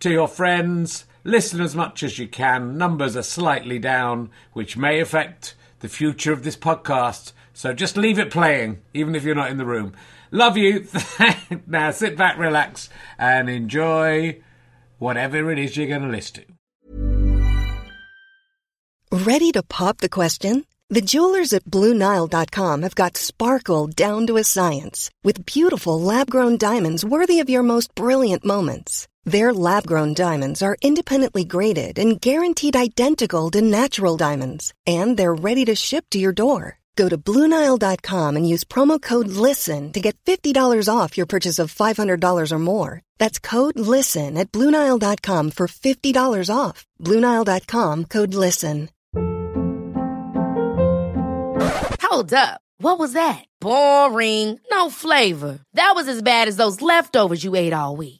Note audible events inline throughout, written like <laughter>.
to your friends. Listen as much as you can. Numbers are slightly down, which may affect the future of this podcast. So just leave it playing, even if you're not in the room. Love you. <laughs> now sit back, relax, and enjoy whatever it is you're going to listen to. Ready to pop the question? The jewelers at BlueNile.com have got sparkle down to a science with beautiful lab grown diamonds worthy of your most brilliant moments. Their lab grown diamonds are independently graded and guaranteed identical to natural diamonds, and they're ready to ship to your door. Go to Bluenile.com and use promo code LISTEN to get $50 off your purchase of $500 or more. That's code LISTEN at Bluenile.com for $50 off. Bluenile.com code LISTEN. Hold up. What was that? Boring. No flavor. That was as bad as those leftovers you ate all week.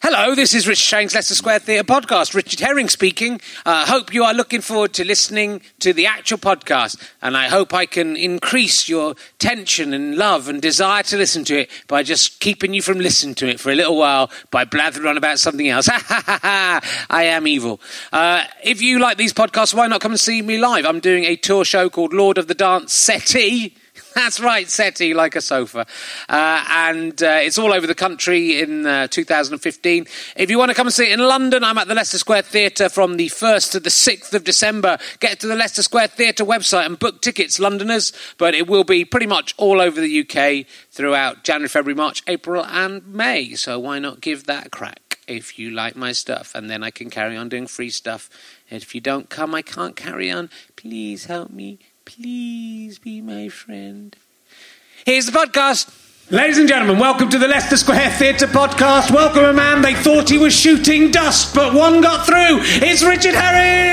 Hello, this is Richard Herring's Leicester Square Theatre podcast. Richard Herring speaking. I uh, hope you are looking forward to listening to the actual podcast, and I hope I can increase your tension and love and desire to listen to it by just keeping you from listening to it for a little while by blathering on about something else. <laughs> I am evil. Uh, if you like these podcasts, why not come and see me live? I'm doing a tour show called Lord of the Dance Settee. That's right, SETI, like a sofa. Uh, and uh, it's all over the country in uh, 2015. If you want to come and see it in London, I'm at the Leicester Square Theatre from the 1st to the 6th of December. Get to the Leicester Square Theatre website and book tickets, Londoners. But it will be pretty much all over the UK throughout January, February, March, April, and May. So why not give that a crack if you like my stuff? And then I can carry on doing free stuff. And if you don't come, I can't carry on. Please help me Please be my friend. Here's the podcast. Ladies and gentlemen, welcome to the Leicester Square Theatre podcast. Welcome a man they thought he was shooting dust, but one got through. It's Richard Herring!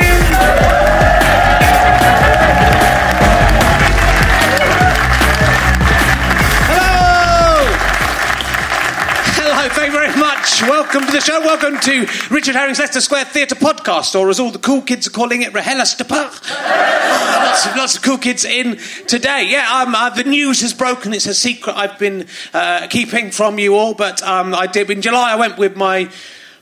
Welcome to the show. Welcome to Richard Herring's Leicester Square Theatre podcast, or as all the cool kids are calling it, Rahela lots, of, lots of cool kids in today. Yeah, um, uh, the news has broken. It's a secret I've been uh, keeping from you all, but um, I did. In July, I went with my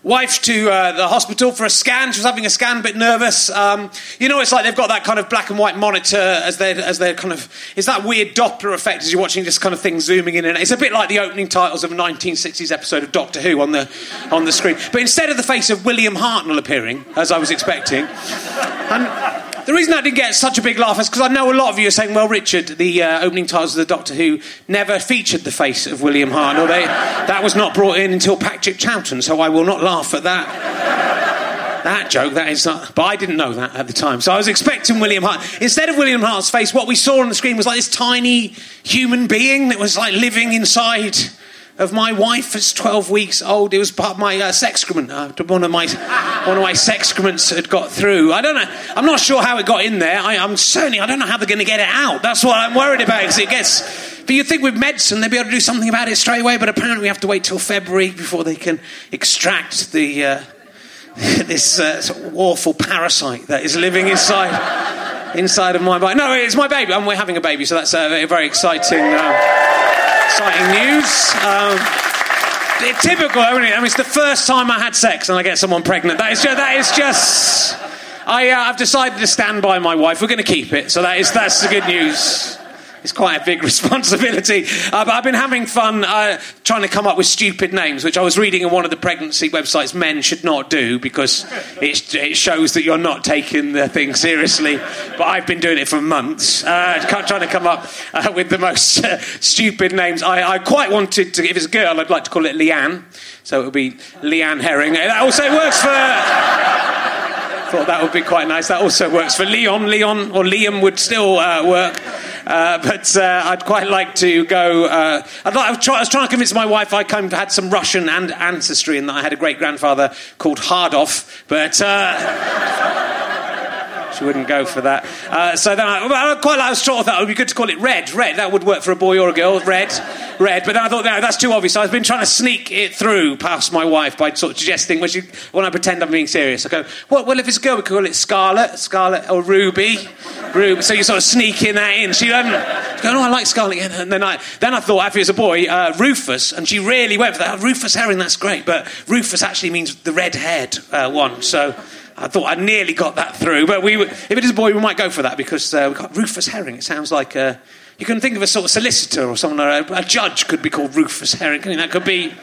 wife to uh, the hospital for a scan. She was having a scan, a bit nervous. Um, you know, it's like they've got that kind of black and white monitor as they're, as they're kind of, it's that weird Doppler effect as you're watching this kind of thing zooming in. And it's a bit like the opening titles of a 1960s episode of Doctor Who on the, on the screen. But instead of the face of William Hartnell appearing, as I was expecting, and the reason I didn't get such a big laugh is because I know a lot of you are saying, well, Richard, the uh, opening titles of the Doctor Who never featured the face of William Hartnell. They, that was not brought in until Patrick Troughton, so I will not laugh at that. that joke, that is not. But I didn't know that at the time. So I was expecting William Hart. Instead of William Hart's face, what we saw on the screen was like this tiny human being that was like living inside of my wife as 12 weeks old. It was part of my uh, excrement. Uh, one of my one of my excrements had got through. I don't know. I'm not sure how it got in there. I, am certainly. I don't know how they're going to get it out. That's what I'm worried about because it gets. But you'd think with medicine they'd be able to do something about it straight away. But apparently we have to wait till February before they can extract the uh, <laughs> this uh, sort of awful parasite that is living inside inside of my body. No, it's my baby. we're having a baby, so that's uh, very exciting. Uh, exciting news. Um, typical, isn't it? I mean, it's the first time I had sex and I get someone pregnant. That is just. That is just I, uh, I've decided to stand by my wife. We're going to keep it, so that is that's the good news. It's quite a big <laughs> responsibility. Uh, but I've been having fun uh, trying to come up with stupid names, which I was reading in one of the pregnancy websites men should not do because it, it shows that you're not taking the thing seriously. But I've been doing it for months, uh, trying to come up uh, with the most uh, stupid names. I, I quite wanted to, if it's a girl, I'd like to call it Leanne. So it would be Leanne Herring. That also works for thought that would be quite nice. That also works for Leon. Leon or Liam would still uh, work. Uh, but uh, I'd quite like to go. Uh, I'd like, I, was try, I was trying to convince my wife I had some Russian and ancestry and that I had a great grandfather called Hardoff, but. <laughs> She wouldn't go for that. Uh, so then I, I quite like, I sort of thought it would be good to call it Red. Red, that would work for a boy or a girl. Red, Red. But then I thought, no, that's too obvious. I've been trying to sneak it through past my wife by sort of suggesting when, she, when I pretend I'm being serious. I go, well, well, if it's a girl, we call it Scarlet, Scarlet or Ruby. Ruby. So you're sort of sneaking that in. She doesn't go, no, I like Scarlet. And then I, then I thought, if it was a boy, uh, Rufus. And she really went for that. Rufus Herring, that's great. But Rufus actually means the red haired uh, one. So. I thought I nearly got that through, but we, were, if it is a boy, we might go for that because uh, we've got Rufus Herring. It sounds like uh, you can think of a sort of solicitor or someone, a, a judge could be called Rufus Herring. Can you? That could be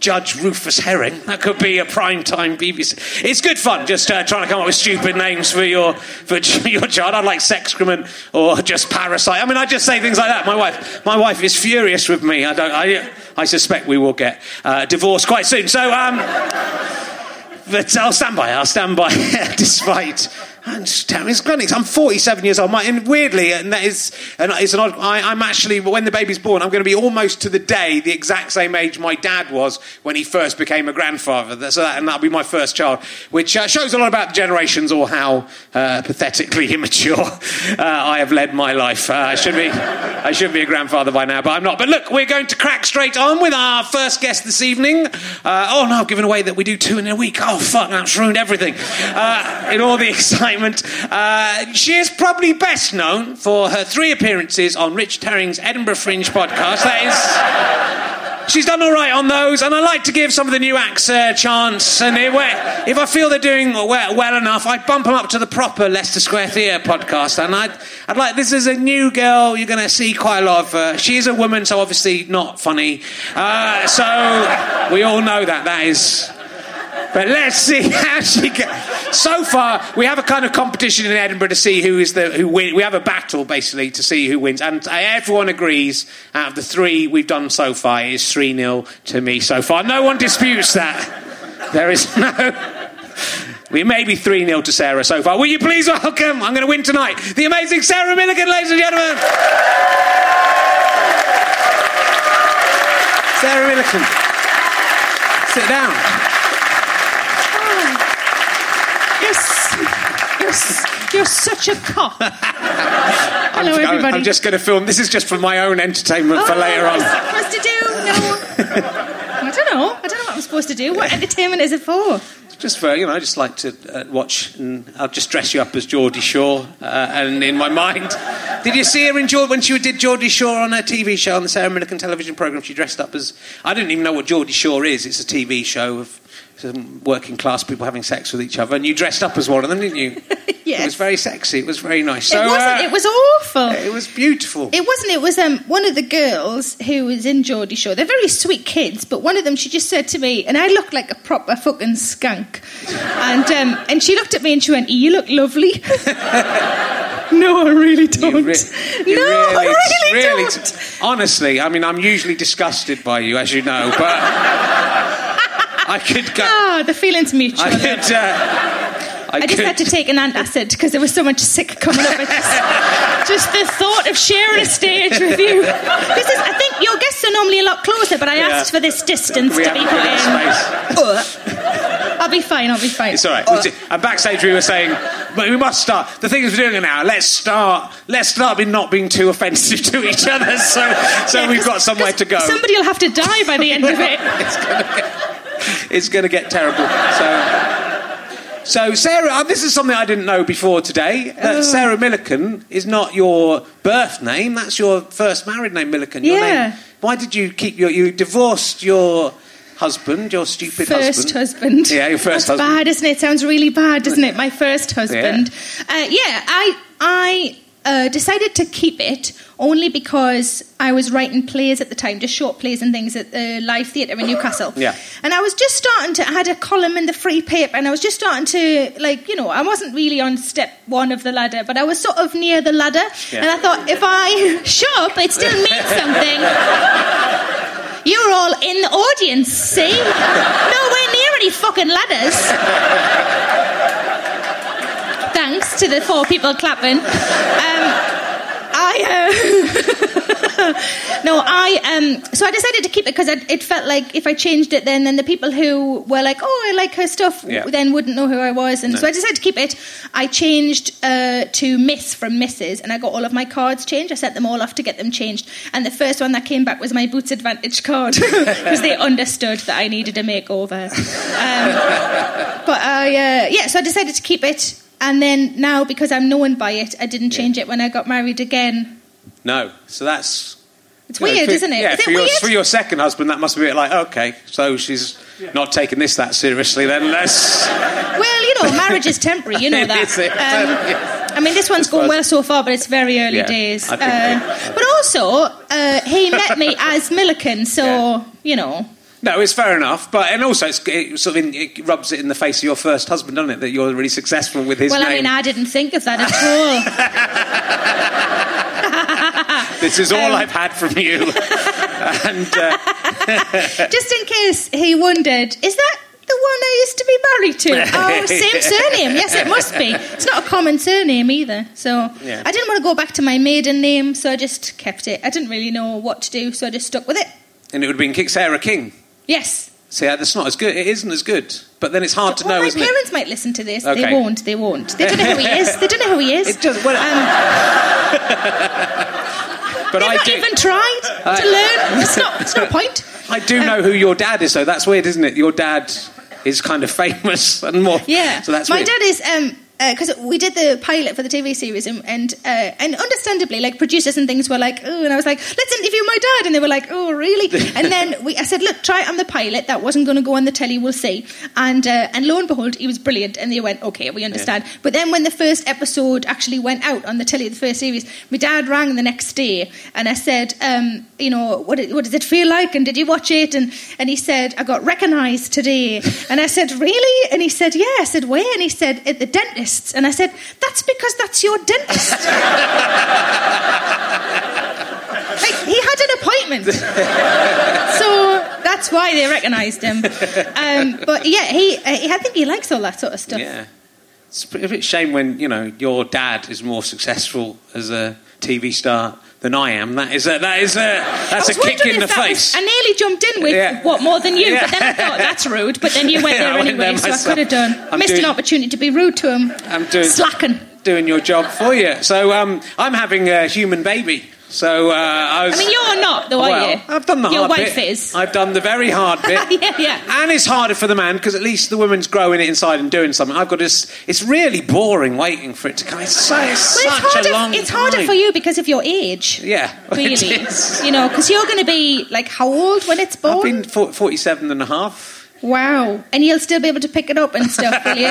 Judge Rufus Herring. That could be a prime time BBC. It's good fun just uh, trying to come up with stupid names for your for <laughs> your child. I'd like excrement or just parasite. I mean, I just say things like that. My wife, my wife is furious with me. I don't. I, I suspect we will get uh, divorced quite soon. So. Um, but I'll stand by. I'll stand by, <laughs> despite. And damn, it's. I'm 47 years old, My- and weirdly, and that is, and it's an odd. I, I'm actually, when the baby's born, I'm going to be almost to the day the exact same age my dad was when he first became a grandfather. So that, and that'll be my first child, which uh, shows a lot about the generations or how uh, pathetically <laughs> immature uh, I have led my life. Uh, I should be, I should be a grandfather by now, but I'm not. But look, we're going to crack straight on with our first guest this evening. Uh, oh no, I've given away that we do two in a week. Oh fuck, that's ruined everything. Uh, in all the <laughs> excitement, uh, she is probably best known for her three appearances on Rich Herring's Edinburgh Fringe podcast. That is. She's done all right on those, and I like to give some of the new acts a chance. And if, I feel they're doing well, enough, I bump them up to the proper Leicester Square Theatre podcast. And I'd, I'd like this is a new girl. You're going to see quite a lot of her. She is a woman, so obviously not funny. Uh, so we all know that. That is but let's see <laughs> how she gets. So far, we have a kind of competition in Edinburgh to see who is the who win. We have a battle basically to see who wins, and uh, everyone agrees. Out of the three we've done so far, it is three 0 to me so far. No one disputes that. There is no. We may be 3 0 to Sarah so far. Will you please welcome? I'm going to win tonight. The amazing Sarah Millican, ladies and gentlemen. Sarah Millican. Sit down. Yes. Yes. You're such a cop. <laughs> Hello, I'm, everybody. I'm just going to film. This is just for my own entertainment for Oh, later what on. supposed to do? No. <laughs> I don't know. I don't know what I'm supposed to do. What entertainment is it for? Just for you know, I just like to uh, watch, and I'll just dress you up as Geordie Shore. Uh, and in my mind, did you see her in Geordie when she did Geordie Shore on her TV show on the Sarah Millican television program? She dressed up as I didn't even know what Geordie Shore is. It's a TV show of some working class people having sex with each other, and you dressed up as one of them, didn't you? <laughs> Yes. It was very sexy. It was very nice. So, it wasn't. uh, it was awful. it was beautiful. It wasn't. It was um, one of the girls who was in Geordie Shore. They're very sweet kids, but one of them, she just said to me, and I looked like a proper fucking skunk. And um, and she looked at me and she went, "You look lovely." <laughs> no, I really don't. You re- you no, I really, really don't. t- honestly, I mean, I'm usually disgusted by you, as you know, but I could go. Ah, the feeling's mutual. I could. Uh, I, I just could, had to take an antacid because there was so much sick coming up. Just, just the thought of sharing a stage with you. This is, I think your guests are normally a lot closer, but I Yeah. asked for this distance We to be put in. I'll be fine. I'll be fine. It's all right. Did- and backstage, we were saying, but we must start. The thing is, we're doing it now. Let's start. Let's start with not being too offensive to each other. <laughs> So, so Yeah, we've got somewhere to go. Somebody will have to die by the end of it. <laughs> it's going to get terrible. So, so Sarah, uh, this is something I didn't know before today. That Sarah Millican is not your birth name. That's your first married name, Millican. Your Yeah. name Why did you keep your? You divorced your husband, your stupid First husband. Yeah, your first That's husband. bad, isn't it? It sounds really bad, doesn't it? My first husband. Uh, yeah, I I uh, decided to keep it only because I was writing plays at the time, just short plays and things at the Live Theatre in Newcastle. Yeah. And I was just starting to. I had a column in the Free Paper, and I was just starting to like, you know, I wasn't really on step one of the ladder, but I was sort of near the ladder, Yeah. and I thought if I show up, it still <laughs> means something. You're all in the audience, see? Nowhere near any fucking ladders. To the four people clapping. Um, I uh, <laughs> no, I um. So I decided to keep it because it felt like if I changed it, then then the people who were like, "Oh, I like her stuff," Yeah. then wouldn't know who I was, and so I decided to keep it. I changed uh, to Miss from Mrs. and I got all of my cards changed. I sent them all off to get them changed, and the first one that came back was my Boots Advantage card <laughs> because they understood that I needed a makeover. Um, but I uh, yeah, so I decided to keep it. And then now, because I'm known by it, I didn't change it when I got married again. No, so that's It's you know, weird, for- isn't it? Yeah, Is it for your, weird? for your second husband, that must be like okay, so she's not taking this that seriously. Then let's. <laughs> Well, you know, marriage is temporary. You know <laughs> that. Is it? Um, <laughs> I mean, this one's going well so far, but it's very early Yeah, days. Uh, but also, uh, he met me as Millican, so Yeah. you know. No, it's fair enough, but and also it's, it sort of in, it rubs it in the face of your first husband, doesn't it? That you're really successful with his Well, I mean, I didn't think of that at all. <laughs> <laughs> this is Um, all I've had from you, <laughs> and uh, Just in case he wondered, is that the one I used to be married to? Oh, same surname. Yes, it must be. It's not a common surname either. So Yeah. I didn't want to go back to my maiden name, so I just kept it. I didn't really know what to do, so I just stuck with it. and it would have been Sarah King. Yes. See, that's not as good. It isn't as good, but then it's hard to well, know, my isn't it? parents might listen to this. Okay. They won't. They won't. They don't know who he is. They don't know who he is. <laughs> It does. Well, Um, <laughs> but I. they've I not do. even tried <laughs> to learn. It's not. It's not a point. I do know who your dad is, though. That's weird, isn't it? Your dad is kind of famous and more. Yeah. So that's my weird. dad is um because we did the pilot for the TV series and and, uh, and understandably like producers and things were like oh and I was like let's interview my dad and they were like oh really? And <laughs> then we I said look try it on the pilot that wasn't going to go on the telly we'll see. And uh, and lo and behold he was brilliant and they went okay we understand. But then when the first episode actually went out on the telly the first series my dad rang the next day and I said um, you know what what does it feel like and did you watch it? And and he said I got recognised today. <laughs> And I said really? And he said yeah. I said where? And he said at the and I said that's because that's your dentist. <laughs> Like he had an appointment. So that's why they recognised him. Um, but yeah he, he I think he likes all that sort of stuff. Yeah. It's a bit shame when, you know, your dad is more successful as a TV star than I am. That is a, that is a, that's a kick in the face. Was, I nearly jumped in with Yeah. what more than you, Yeah. but then I thought that's rude. But then you <laughs> went Yeah, there went anyway, there so. I could have done. I'm Missed doing- an opportunity to be rude to him. I'm doing- slacking. Doing your job for you. So um, I'm having a human baby. So uh, I was. I mean, you're not, though, are you? I've done the Your hard wife bit. is. I've done the very hard <laughs> bit. yeah, yeah. And it's harder for the man because at least the woman's growing it inside and doing something. I've got this. It's really boring waiting for it to come. It's, so, it's Well, such it's harder, a long it's harder time. for you because of your age. Yeah, <laughs> Really, you know, because you're going to be like how old when it's born? I've been for- 47 and a half. Wow, and you'll still be able to pick it up and stuff, will you?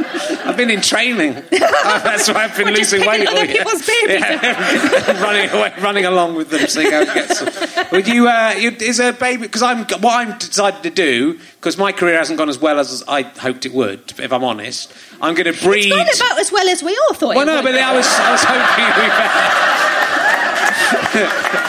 <laughs> <laughs> I've been in training. <laughs> That's why I've been We're losing weight. other people's babies Yeah. <laughs> running away, running along with them, seeing how it gets them. Would you? Uh, you is a baby? Because I'm what I'm decided to do because my career hasn't gone as well as I hoped it would. If I'm honest, I'm going to breed. It's gone about as well as we all thought. Well, it no, would. but I was, I was hoping it'd be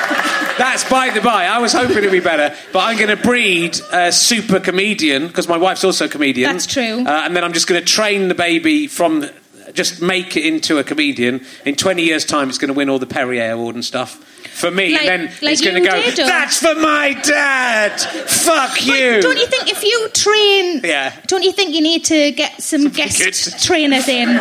better. That's by the by. I was hoping it'd be better, but I'm going to breed a super comedian because my wife's also a comedian. That's true. Uh, and then I'm just going to train the baby from, just make it into a comedian. In 20 years' time, it's going to win all the Perrier Award and stuff. For me, Like- and then like it's going to go. That's for my dad. Fuck But you. Don't you think if you train, Yeah. don't you think you need to get some guest trainers in? <laughs>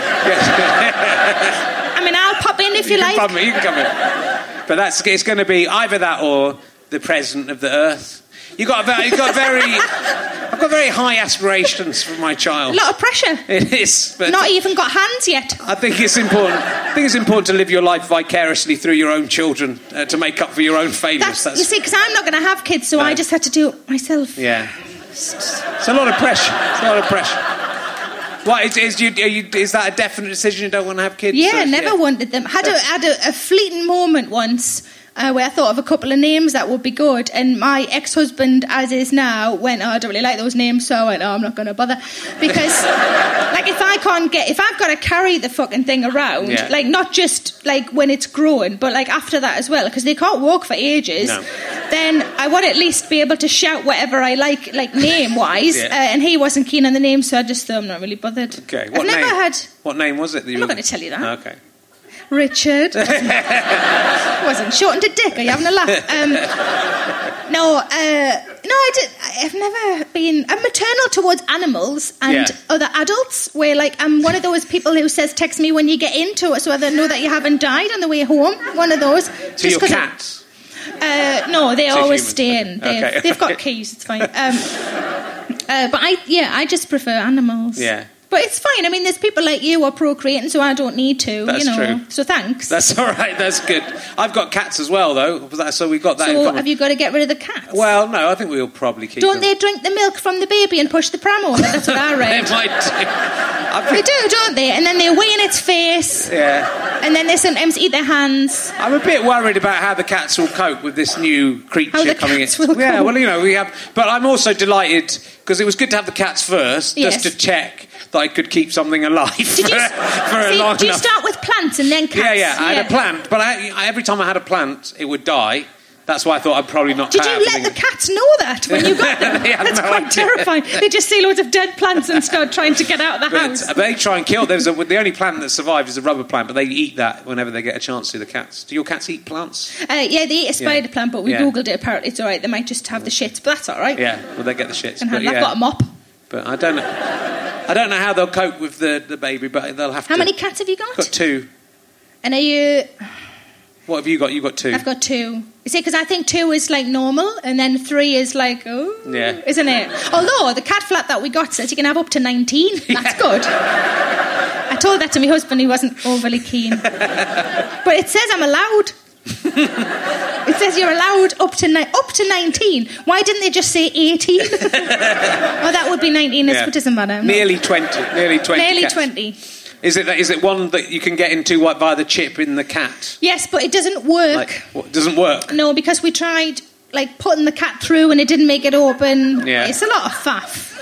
I mean, I'll pop in if you, you like. Can come, you can come in. But that's it's going to be either that or the president of the earth. You got a very, you got very. I've got very high aspirations for my child. A lot of pressure. <laughs> It is, but Not even got hands yet. I think it's important. I think it's important to live your life vicariously through your own children uh, to make up for your own failures. That's, you see, because I'm not going to have kids, so I just had to do it myself. yeah. It's a lot of pressure. It's a lot of pressure. What is, is, you, are you, is that a definite decision? You don't want to have kids? Yeah, never wanted them. Had a had a, a fleeting moment once uh, where I thought of a couple of names that would be good, and my ex-husband, as is now, went, "Oh, I don't really like those names," so I went, "Oh, I'm not going to bother," because, <laughs> like, if I can't get, if I've got to carry the fucking thing around, Yeah. like, not just like when it's growing, but like after that as well, because they can't walk for ages. No. Then I would at least be able to shout whatever I like, like name-wise. <laughs> Yeah. uh, and he wasn't keen on the name, so I just thought I'm not really bothered. Okay. I've What never name? had What name was it? That you I'm not gonna tell you that. Okay. Richard. <laughs> wasn't shortened to Dick. Are you having a laugh? Um, no, uh, no, I did. I've never been. I'm maternal towards animals and Yeah. other adults. Where like I'm one of those people who says, "Text me when you get into it, so I know that you haven't died on the way home." One of those. So your 'cause of- cats? uh, no, they So always humans. stay in. They've, Okay. they've got keys. It's fine. Um, uh, but I, yeah, I just prefer animals. Yeah. But it's fine. I mean, there's people like you who are procreating, so I don't need to. That's you know. true. So thanks. That's all right. That's good. I've got cats as well, though. So we got that. so have you got to get rid of the cats? Well, no. I think we'll probably keep. don't them. they drink the milk from the baby and push the pram over? That's what I <laughs> They read. might do. <laughs> They do, don't they? And then they wee in its face, yeah. and then they sometimes eat their hands. I'm a bit worried about how the cats will cope with this new creature coming in. yeah, cope. well, you know, we have. But I'm also delighted because it was good to have the cats first, Yes. just to check that I could keep something alive Did for, you, <laughs> for a see, long do you enough. start with plants and then cats? yeah, yeah. I had a plant, but I, I- every time I had a plant, it would die. That's why I thought I'd probably not. Did you let the cats know that when you got them? <laughs> That's no quite idea. terrifying. They just see loads of dead plants and start trying to get out of the house. They try and kill. There's a, the only plant that survived is a rubber plant, but they eat that whenever they get a chance to. The cats. Do your cats eat plants? Uh, yeah, they eat a spider Yeah. plant, but we Yeah. googled it. Apparently, it's all right. They might just have the shits, but that's all right. Yeah, well, they get the shits. And But, yeah. I've got a mop. But I don't know. I don't know how they'll cope with the, the baby, but they'll have to How to. many cats have you got? Got two. And are you? What have you got? You've got two. I've got two. You see, because I think two is like normal, and then three is like, oh, Yeah. isn't it? Although the cat flat that we got says you can have up to 19. <laughs> That's good. I told that to my husband, he wasn't overly keen. <laughs> But it says I'm allowed. <laughs> it says you're allowed up to ni- up to 19. Why didn't they just say 18? oh, <laughs> that would be 19. Yeah. It doesn't matter. Nearly twenty. Nearly twenty. Nearly cats. 20. Is it? Is it one that you can get into what, via the chip in the cat? Yes, but it doesn't work. Like, what, doesn't work. No, because we tried like putting the cat through and it didn't make it open. Yeah. It's a lot of faff.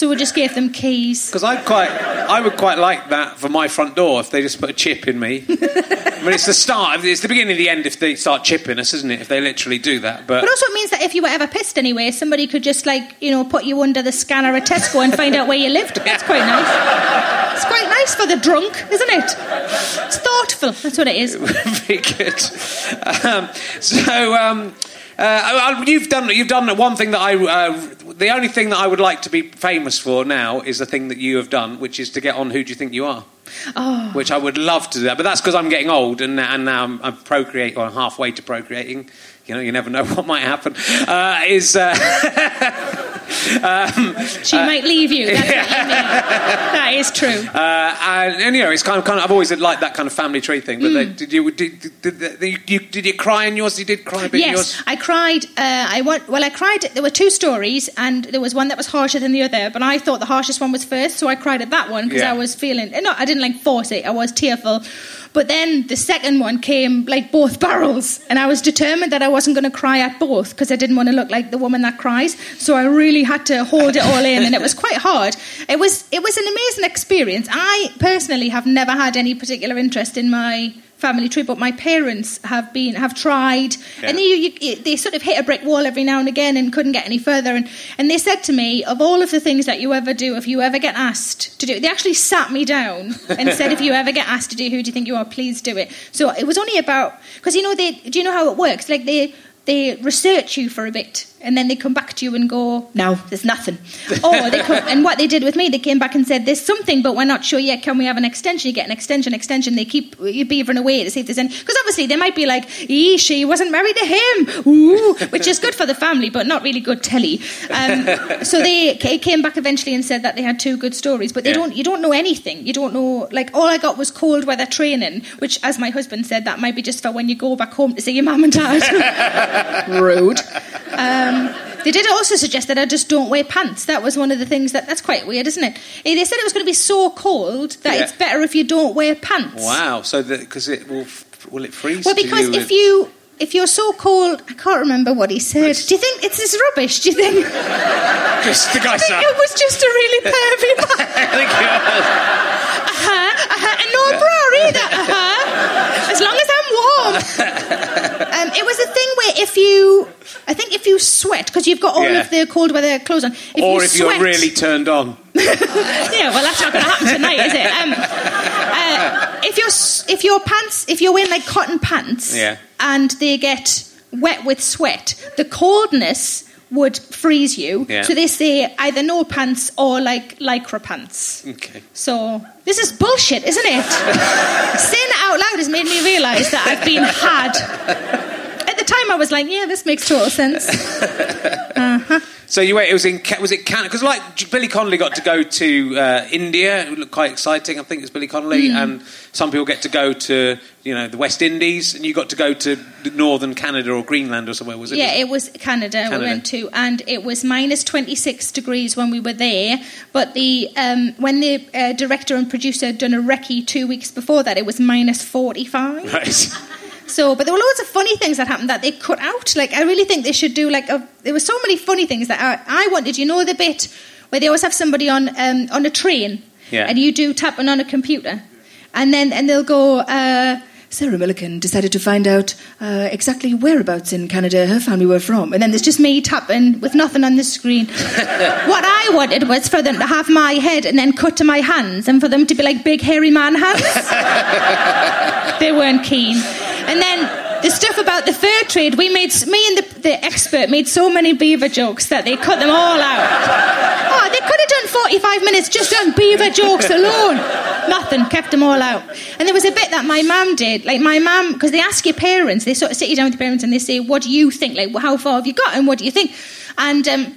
So we just gave them keys. Because I quite, I would quite like that for my front door if they just put a chip in me. <laughs> I mean, it's the start. It's the beginning of the end if they start chipping us, isn't it? If they literally do that, but But also it means that if you were ever pissed anyway, somebody could just like, you know, put you under the scanner at Tesco and find out where you lived. That's quite nice. It's quite nice for the drunk, isn't it? It's thoughtful. That's what it is. <laughs> very good. Um, so. Um, uh, you've done you've done one thing that I uh, the only thing that I would like to be famous for now is the thing that you have done, which is to get on Who Do You Think You Are, Oh. which I would love to do that, but that's because I'm getting old and and now I'm, I'm procreate or halfway to procreating. You know, you never know <laughs> what might happen. Uh, is uh, <laughs> um, She might leave you. That's what you mean. <laughs> That is true. Uh, and, and you know, it's kind of, kind of. I've always liked that kind of family tree thing. But they, Mm. did you did, did, did, you did you cry in yours? You did cry a bit in Yes, yours. I cried. Uh, I want. Well, I cried. There were two stories, and there was one that was harsher than the other. But I thought the harshest one was first, so I cried at that one because Yeah. I was feeling. No, I didn't like force it. I was tearful. But then the second one came like both barrels, and I was determined that I wasn't going to cry at both because I didn't want to look like the woman that cries. So I really had to hold it all in, and it was quite hard. It was. It was an amazing experience. I personally have never had any particular interest in my family tree, but my parents have been have tried, and Yeah. you, you, you- they sort of hit a brick wall every now and again and couldn't get any further. And, and they said to me, of all of the things that you ever do, if you ever get asked to do it, they actually sat me down and <laughs> said, if you ever get asked to do who do you think you are, please do it. So it was only about because you know they do you know how it works? Like they they research you for a bit and then they come back to you and go, no, there's nothing. or they come, <laughs> and what they did with me, they came back and said, there's something, but we're not sure yet. Can we have an extension? You get an extension, extension. They keep you beavering away to see if there's any. Because obviously they might be like, ee, she wasn't married to him, Ooh, which is good for the family, but not really good telly. Um, <laughs> so they came back eventually and said that they had two good stories, but they Yeah. don't. You don't know anything. You don't know. Like all I got was cold weather training, which, as my husband said, that might be just for when you go back home to see your mum and dad. <laughs> Rude. Um, they did also suggest that I just don't wear pants. That was one of the things that that's quite weird, isn't it? Eh, They said it was going to be so cold that Yeah. it's better if you don't wear pants. Wow. So because it will will it freeze? Well, because you if with- you if you're so cold, I can't remember what he said. Do you think it's this rubbish? Do you think? I <laughs> just the guy I think it was just a really pervy. <laughs> I think it was. Uh-huh, uh-huh, and no bra either. Uh-huh. As long as I'm warm. <laughs> um, it was a thing where if you, I think if you sweat because you've got all Yeah. of the cold weather clothes on. If or you if you're really turned on. <laughs> yeah, well, that's not going to happen tonight, is it? Um, uh, if your if your pants, if you're wearing like cotton pants, Yeah. and they get wet with sweat, the coldness would freeze you. Yeah. So they say either no pants or like lycra pants. Okay. So this is bullshit, isn't it? <laughs> Saying it out loud has made me realise that I've been had. At the time, I was like, "Yeah, this makes total sense." <laughs> Uh-huh. So you wait. It was in was it Canada? Because like Billy Connolly got to go to uh, India. It looked quite exciting. I think it's Billy Connolly, Hmm. and some people get to go to you know the West Indies, and you got to go to northern Canada or Greenland or somewhere. Was it? Yeah, it was Canada, Canada. we went to, and it was minus 26 degrees when we were there. But the um, when the uh, director and producer had done a recce two weeks before that, it was minus 45. Right. <laughs> So, but there were loads of funny things that happened that they cut out. Like, I really think they should do like a. There were so many funny things that I, I wanted. You know the bit where they always have somebody on um, on a train, Yeah. and you do tapping on a computer, and then and they'll go. Uh, Sarah Millican decided to find out uh, exactly whereabouts in Canada her family were from, and then there's just me tapping with nothing on the screen. <laughs> what I wanted was for them to have my head and then cut to my hands, and for them to be like big hairy man hands <laughs> they weren't keen. And then the stuff about the fur trade, we made me and the, the expert made so many beaver jokes that they cut them all out. Oh, they could have done 45 minutes just on beaver jokes alone. Nothing, kept them all out. And there was a bit that my mum did. Like my mum, because they ask your parents, they sort of sit you down with your parents and they say, "What do you think? Like, how far have you got? And what do you think?" And um,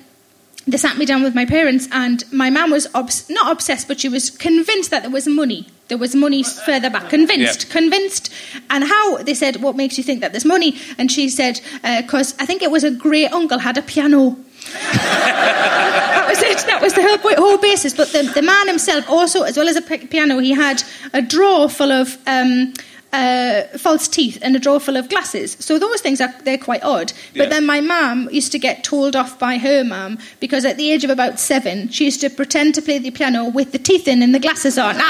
they sat me down with my parents, and my mum was obs- not obsessed, but she was convinced that there was money. There was money further back. Convinced, Yeah. convinced. And how? They said, "What makes you think that there's money?" And she said, "Because I think it was a great uncle had a piano." that was it. That was the whole, whole basis. But the, the man himself also, as well as a piano, he had a drawer full of um, uh, false teeth and a drawer full of glasses. So those things are they're quite odd. But Yeah. then my mum used to get told off by her mum because at the age of about seven, she used to pretend to play the piano with the teeth in and the glasses on. <laughs>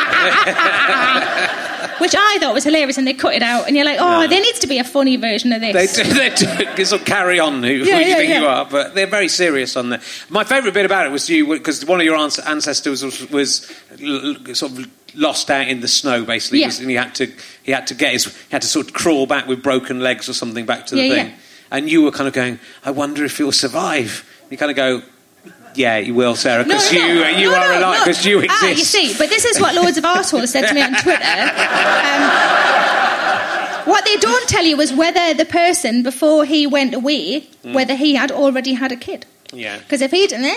Which I thought was hilarious, and they cut it out. And you're like, oh, there needs to be a funny version of this. They do, they do it's sort carry on who, Yeah, you yeah, think you are, but they're very serious on there. My favourite bit about it was you because one of your ancestors was, was sort of lost out in the snow, basically, Yeah. And he had to he had to get his he had to sort of crawl back with broken legs or something back to the Yeah, thing, yeah. and you were kind of going, I wonder if he'll survive. You kind of go. Yeah, you will, Sarah, because No, no, you no. you are alive because you exist. Ah, you see, but this is what Lords of arseholes said to me on Twitter. <laughs> Um, what they don't tell you is whether the person, before he went away, whether he had already had a kid. Yeah. Because if he'd eh,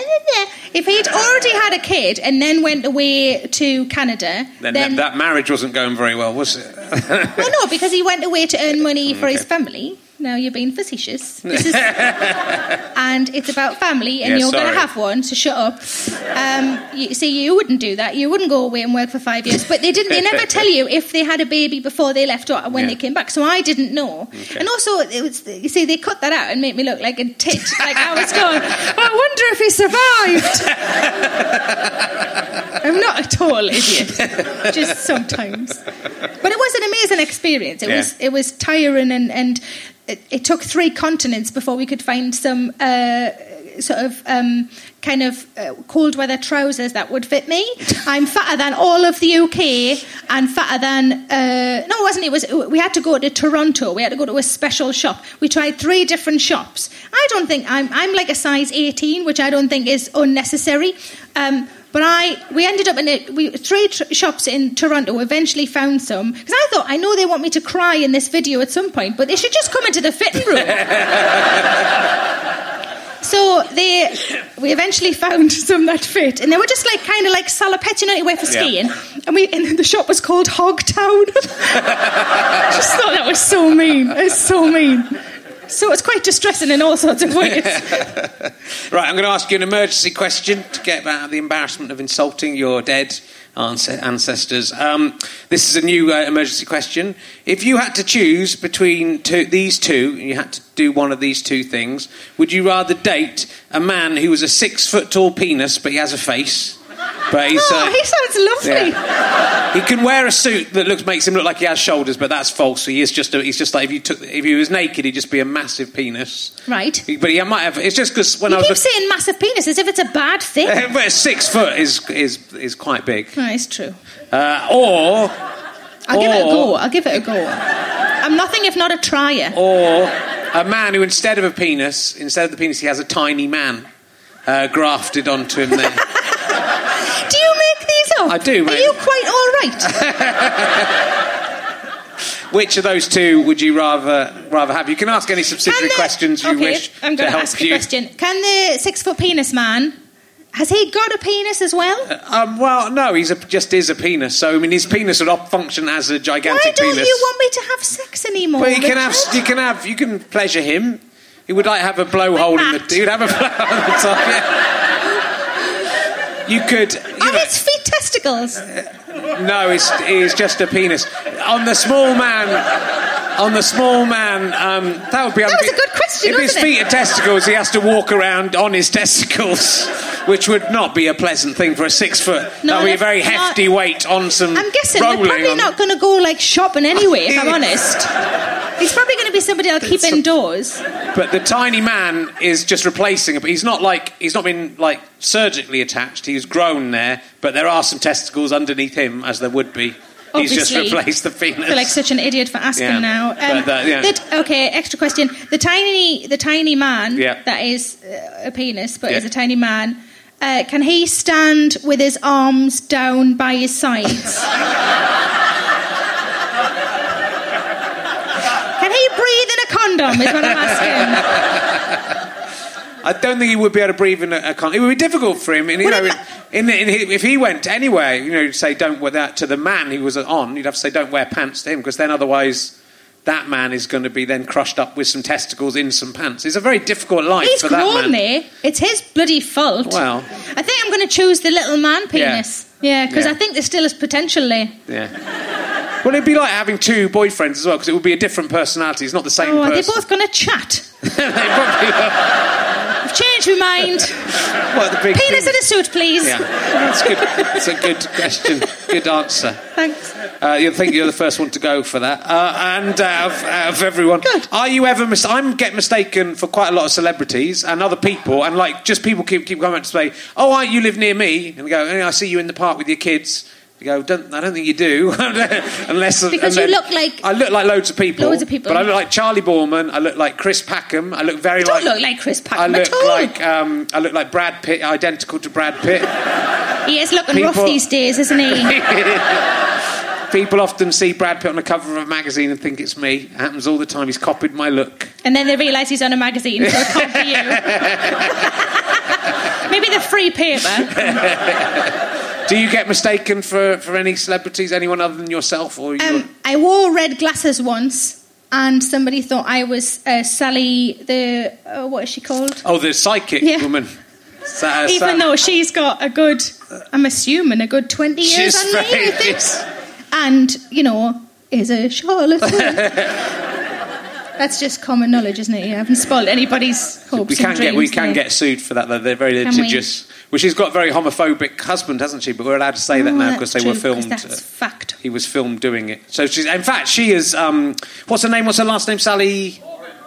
if he'd already had a kid and then went away to Canada, Then, then, that, that marriage wasn't going very well, was it? well, no, because he went away to earn <laughs> money for his family. Now you're being facetious. This is, <laughs> and it's about family, and Yeah, you're going to have one. So shut up. Um, you, see, you wouldn't do that. You wouldn't go away and work for five years. But they didn't. They never <laughs> tell you if they had a baby before they left or when Yeah. they came back. So I didn't know. And also, it was you see, they cut that out and made me look like a tit. Like I was going. I wonder if he survived. <laughs> I'm not a total idiot. Just sometimes. But it was an amazing experience. It Yeah. was it was tiring and and it, it took three continents before we could find some uh, sort of um, kind of uh, cold weather trousers that would fit me. <laughs> I'm fatter than all of the UK and fatter than uh, no, it wasn't. It was we had to go to Toronto. We had to go to a special shop. We tried three different shops. I don't think I'm I'm like a size 18, which I don't think is unnecessary. Um, but I, we ended up in it. We three tr- shops in Toronto. Eventually found some because I thought I know they want me to cry in this video at some point, but they should just come into the fitting room. <laughs> so they, we eventually found some that fit, and they were just like kind of like salopettes, you know, you wear for Yeah. skiing. And we, and the shop was called Hogtown. <laughs> I just thought that was so mean. It's so mean. So it's quite distressing in all sorts of ways. <laughs> Right, I'm going to ask you an emergency question to get out of the embarrassment of insulting your dead ancestors. Um, this is a new uh, emergency question. If you had to choose between two, these two, you had to do one of these two things, would you rather date a man who was a six foot tall penis but he has a face? But he's, Oh, uh, he sounds lovely. yeah. He can wear a suit that looks makes him look like he has shoulders, but that's false. He is just a, he's just like if you took if he was naked, he'd just be a massive penis. Right. He- But he might have. It's just because when You I was keep look- saying massive penis as if it's a bad thing. <laughs> But six foot is is is quite big. No, it's true. Uh, or I'll give it a go. I'll give it a go. I'm nothing if not a trier. or a man who instead of a penis, instead of the penis, he has a tiny man uh, grafted onto him. There, <laughs> make? I do, Are you quite all right? <laughs> which of those two would you rather rather have? You can ask any subsidiary the- questions you okay, wish I'm to going help ask you. a question. Can the six foot penis man has he got a penis as well? Um, well, no, he's a, just is a penis. So I mean, his penis would op- function as a gigantic. Penis. Why don't penis. you want me to have sex anymore? Well, you can have you can have you can pleasure him. He would like have a blowhole in the. He would have a <laughs> blowhole on the top. Yeah. You could. You Are know, feet testicles? no, it's, it's just a penis. On the small man, on the small man, um, that would be. That was a good question, If his wasn't it? feet are testicles, he has to walk around on his <laughs> testicles, which would not be a pleasant thing for a six foot. No, that would be a very not- hefty weight on some. I'm guessing they're probably on- not going to go like shopping anyway. If I'm <laughs> honest, he's probably going to be somebody I'll keep a- indoors. But the tiny man is just replacing it. But he's not like he's not been like surgically attached. He's grown there, but there are some testicles underneath him, as there would be. He's just replaced the penis. I feel like such an idiot for asking Yeah. now. Um, that- yeah. that- okay, extra question. The tiny, the tiny man Yeah. that is uh, a penis, but is a tiny man. Uh, can he stand with his arms down by his sides? <laughs> can he breathe in a condom? Is what I'm asking. <laughs> I don't think he would be able to breathe in a, a con- It would be difficult for him. And, you know, it in, in, if he went anywhere, you know, say don't wear that to the man he was on, you'd have to say don't wear pants to him because then otherwise that man is going to be then crushed up with some testicles in some pants. It's a very difficult life He's for that grown man. there. It's his bloody fault. Well. I think I'm going to choose the little man penis. Yeah, because Yeah. I think there still is potential there. Yeah. Well, it'd be like having two boyfriends as well because it would be a different personality. It's not the same Oh, are they person. both going to chat? <laughs> They probably are. I've changed my mind. <laughs> What, the big Penis in a suit, please. Yeah, that's good. That's a good question. Good answer. Thanks. Uh, you think you're the first one to go for that, uh, and out of, out of everyone, Good. are you ever? Mis- I'm get mistaken for quite a lot of celebrities and other people, and like just people keep keep coming up to say, "Oh, I, you live near me," and go, "Hey, "I see you in the park with your kids." You go, don't, I don't think you do, <laughs> unless Because you look like- I look like loads of people, Loads of people. But I look like Charley Boorman. I look like Chris Packham. I look very You don't like look like Chris Packham I look like um, I look like Brad Pitt, identical to Brad Pitt. He is looking rough these days, isn't he? <laughs> People often see Brad Pitt on the cover of a magazine and think it's me. It happens all the time. He's copied my look. and then they realise he's on a magazine, so it can't be you. <laughs> Maybe the free paper. Do you get mistaken for, for any celebrities, anyone other than yourself? Or you Um, I wore red glasses once, and somebody thought I was uh, Sally, the. Uh, what is she called? oh, the psychic Yeah. woman. <laughs> Sa- Even Sa- though she's got a good, I'm assuming, a good 20 years She's on me, I think. yes. And, you know, is a charlatan. <laughs> That's just common knowledge, isn't it? You haven't spoiled anybody's hopes we can get we can there. get sued for that though. They're very Can litigious. Well, she's got a very homophobic husband, hasn't she? But we're allowed to say that Oh, now because they true, were filmed. That's uh, fact. he was filmed doing it. So she's, in fact, she is. Um, what's her name? What's her last name? Sally.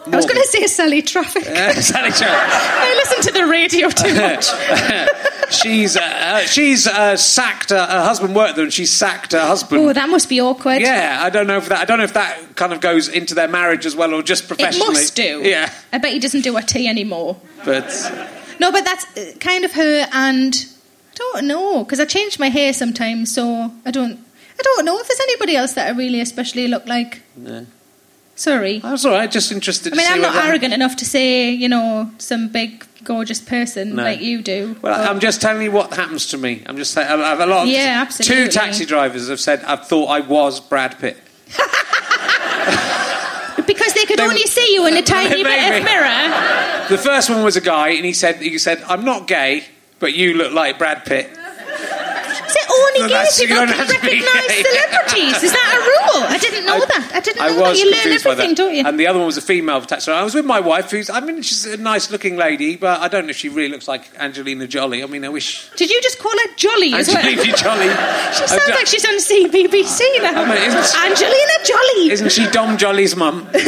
I was going to say Sally Traffic. <laughs> Sally Traffic. <laughs> I listen to the radio too <laughs> much. she's uh, uh, she's uh, sacked uh, her husband worked there, and she's sacked her husband. oh, that must be awkward. Yeah, I don't know if that. I don't know if that kind of goes into their marriage as well, or just professionally. It must do. Yeah, I bet he doesn't do a tea anymore. but No, but that's uh, kind of her, and I don't know because I change my hair sometimes, so I don't. I don't know if there's anybody else that I really especially look like. Sorry. I that's all right. Just interested. I mean, I'm not arrogant enough to say, you know, some big, gorgeous person No. like you do. Well, but- I'm just telling you what happens to me. I'm just saying. I have a lot. Of, Yeah, absolutely. Two taxi drivers have said I've thought I was Brad Pitt. <laughs> because they could They- only see you in a <laughs> tiny bit of mirror. The first one was a guy, and he said he said I'm not gay, but you look like Brad Pitt. Only No, gay that's- you people don't can have to be recognise <laughs> celebrities? Is that a rule? I didn't know I- that. I didn't I know that. You learn everything, don't you? And the other one was a female driver. I was with my wife, who's I mean, she's a nice-looking lady, but I don't know if she really looks like Angelina Jolie. I mean, I wish Did you just call her Jolly as well? Angelina <laughs> Jolie. She sounds like she's on CBBC now. I mean, Angelina Jolie. Isn't she Dom Jolly's mum? <laughs>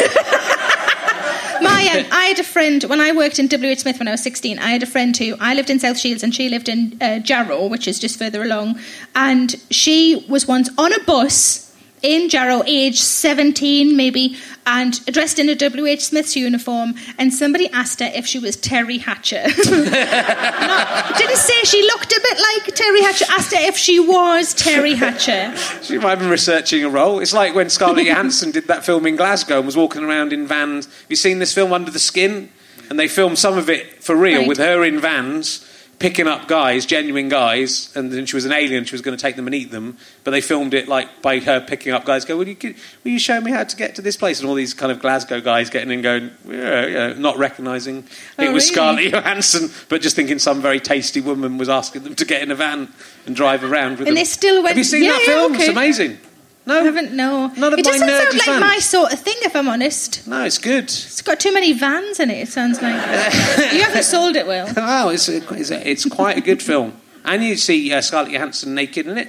My, um, I had a friend when I worked in WH Smith when I was 16. I had a friend who I lived in South Shields and she lived in uh, Jarrow, which is just further along. And she was once on a bus in Jarrow, age 17 maybe, and dressed in a WH Smith's uniform. And somebody asked her if she was Teri Hatcher. <laughs> Not, didn't say she looked a bit like Teri Hatcher. Asked her if she was Teri Hatcher. She might have been researching a role. It's like when Scarlett Johansson did that film in Glasgow and was walking around in vans. Have you seen this film, Under the Skin? And they filmed some of it for real Right. with her in vans, picking up guys, genuine guys. And then she was an alien. She was going to take them and eat them. But they filmed it like by her picking up guys. Go, will you, will you show me how to get to this place? And all these kind of Glasgow guys getting in, going, yeah, yeah, not recognising it Oh, was really? Scarlett Johansson, but just thinking some very tasty woman was asking them to get in a van and drive around with And them. they still went- Have you seen Yeah, that film? It's amazing. No, I haven't, no. None of it my doesn't sound like fans. my sort of thing, if I'm honest. no, it's good. It's got too many vans in it, it sounds like. <laughs> you haven't sold it <laughs> well. Wow, it's a, it's, a, it's quite a good film. And you see uh, Scarlett Johansson naked in it.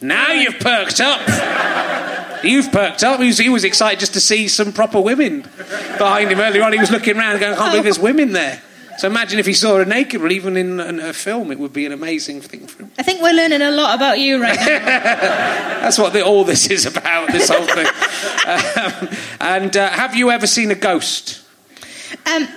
Now you've perked up. You've perked up. He was, he was excited just to see some proper women behind him earlier on. He was looking around going, I can't believe there's women there. So imagine if he saw her naked, or even in, in a film, it would be an amazing thing for him. I think we're learning a lot about you right now. <laughs> That's what the, all this is about, this whole thing. Um, and uh, have you ever seen a ghost? Um,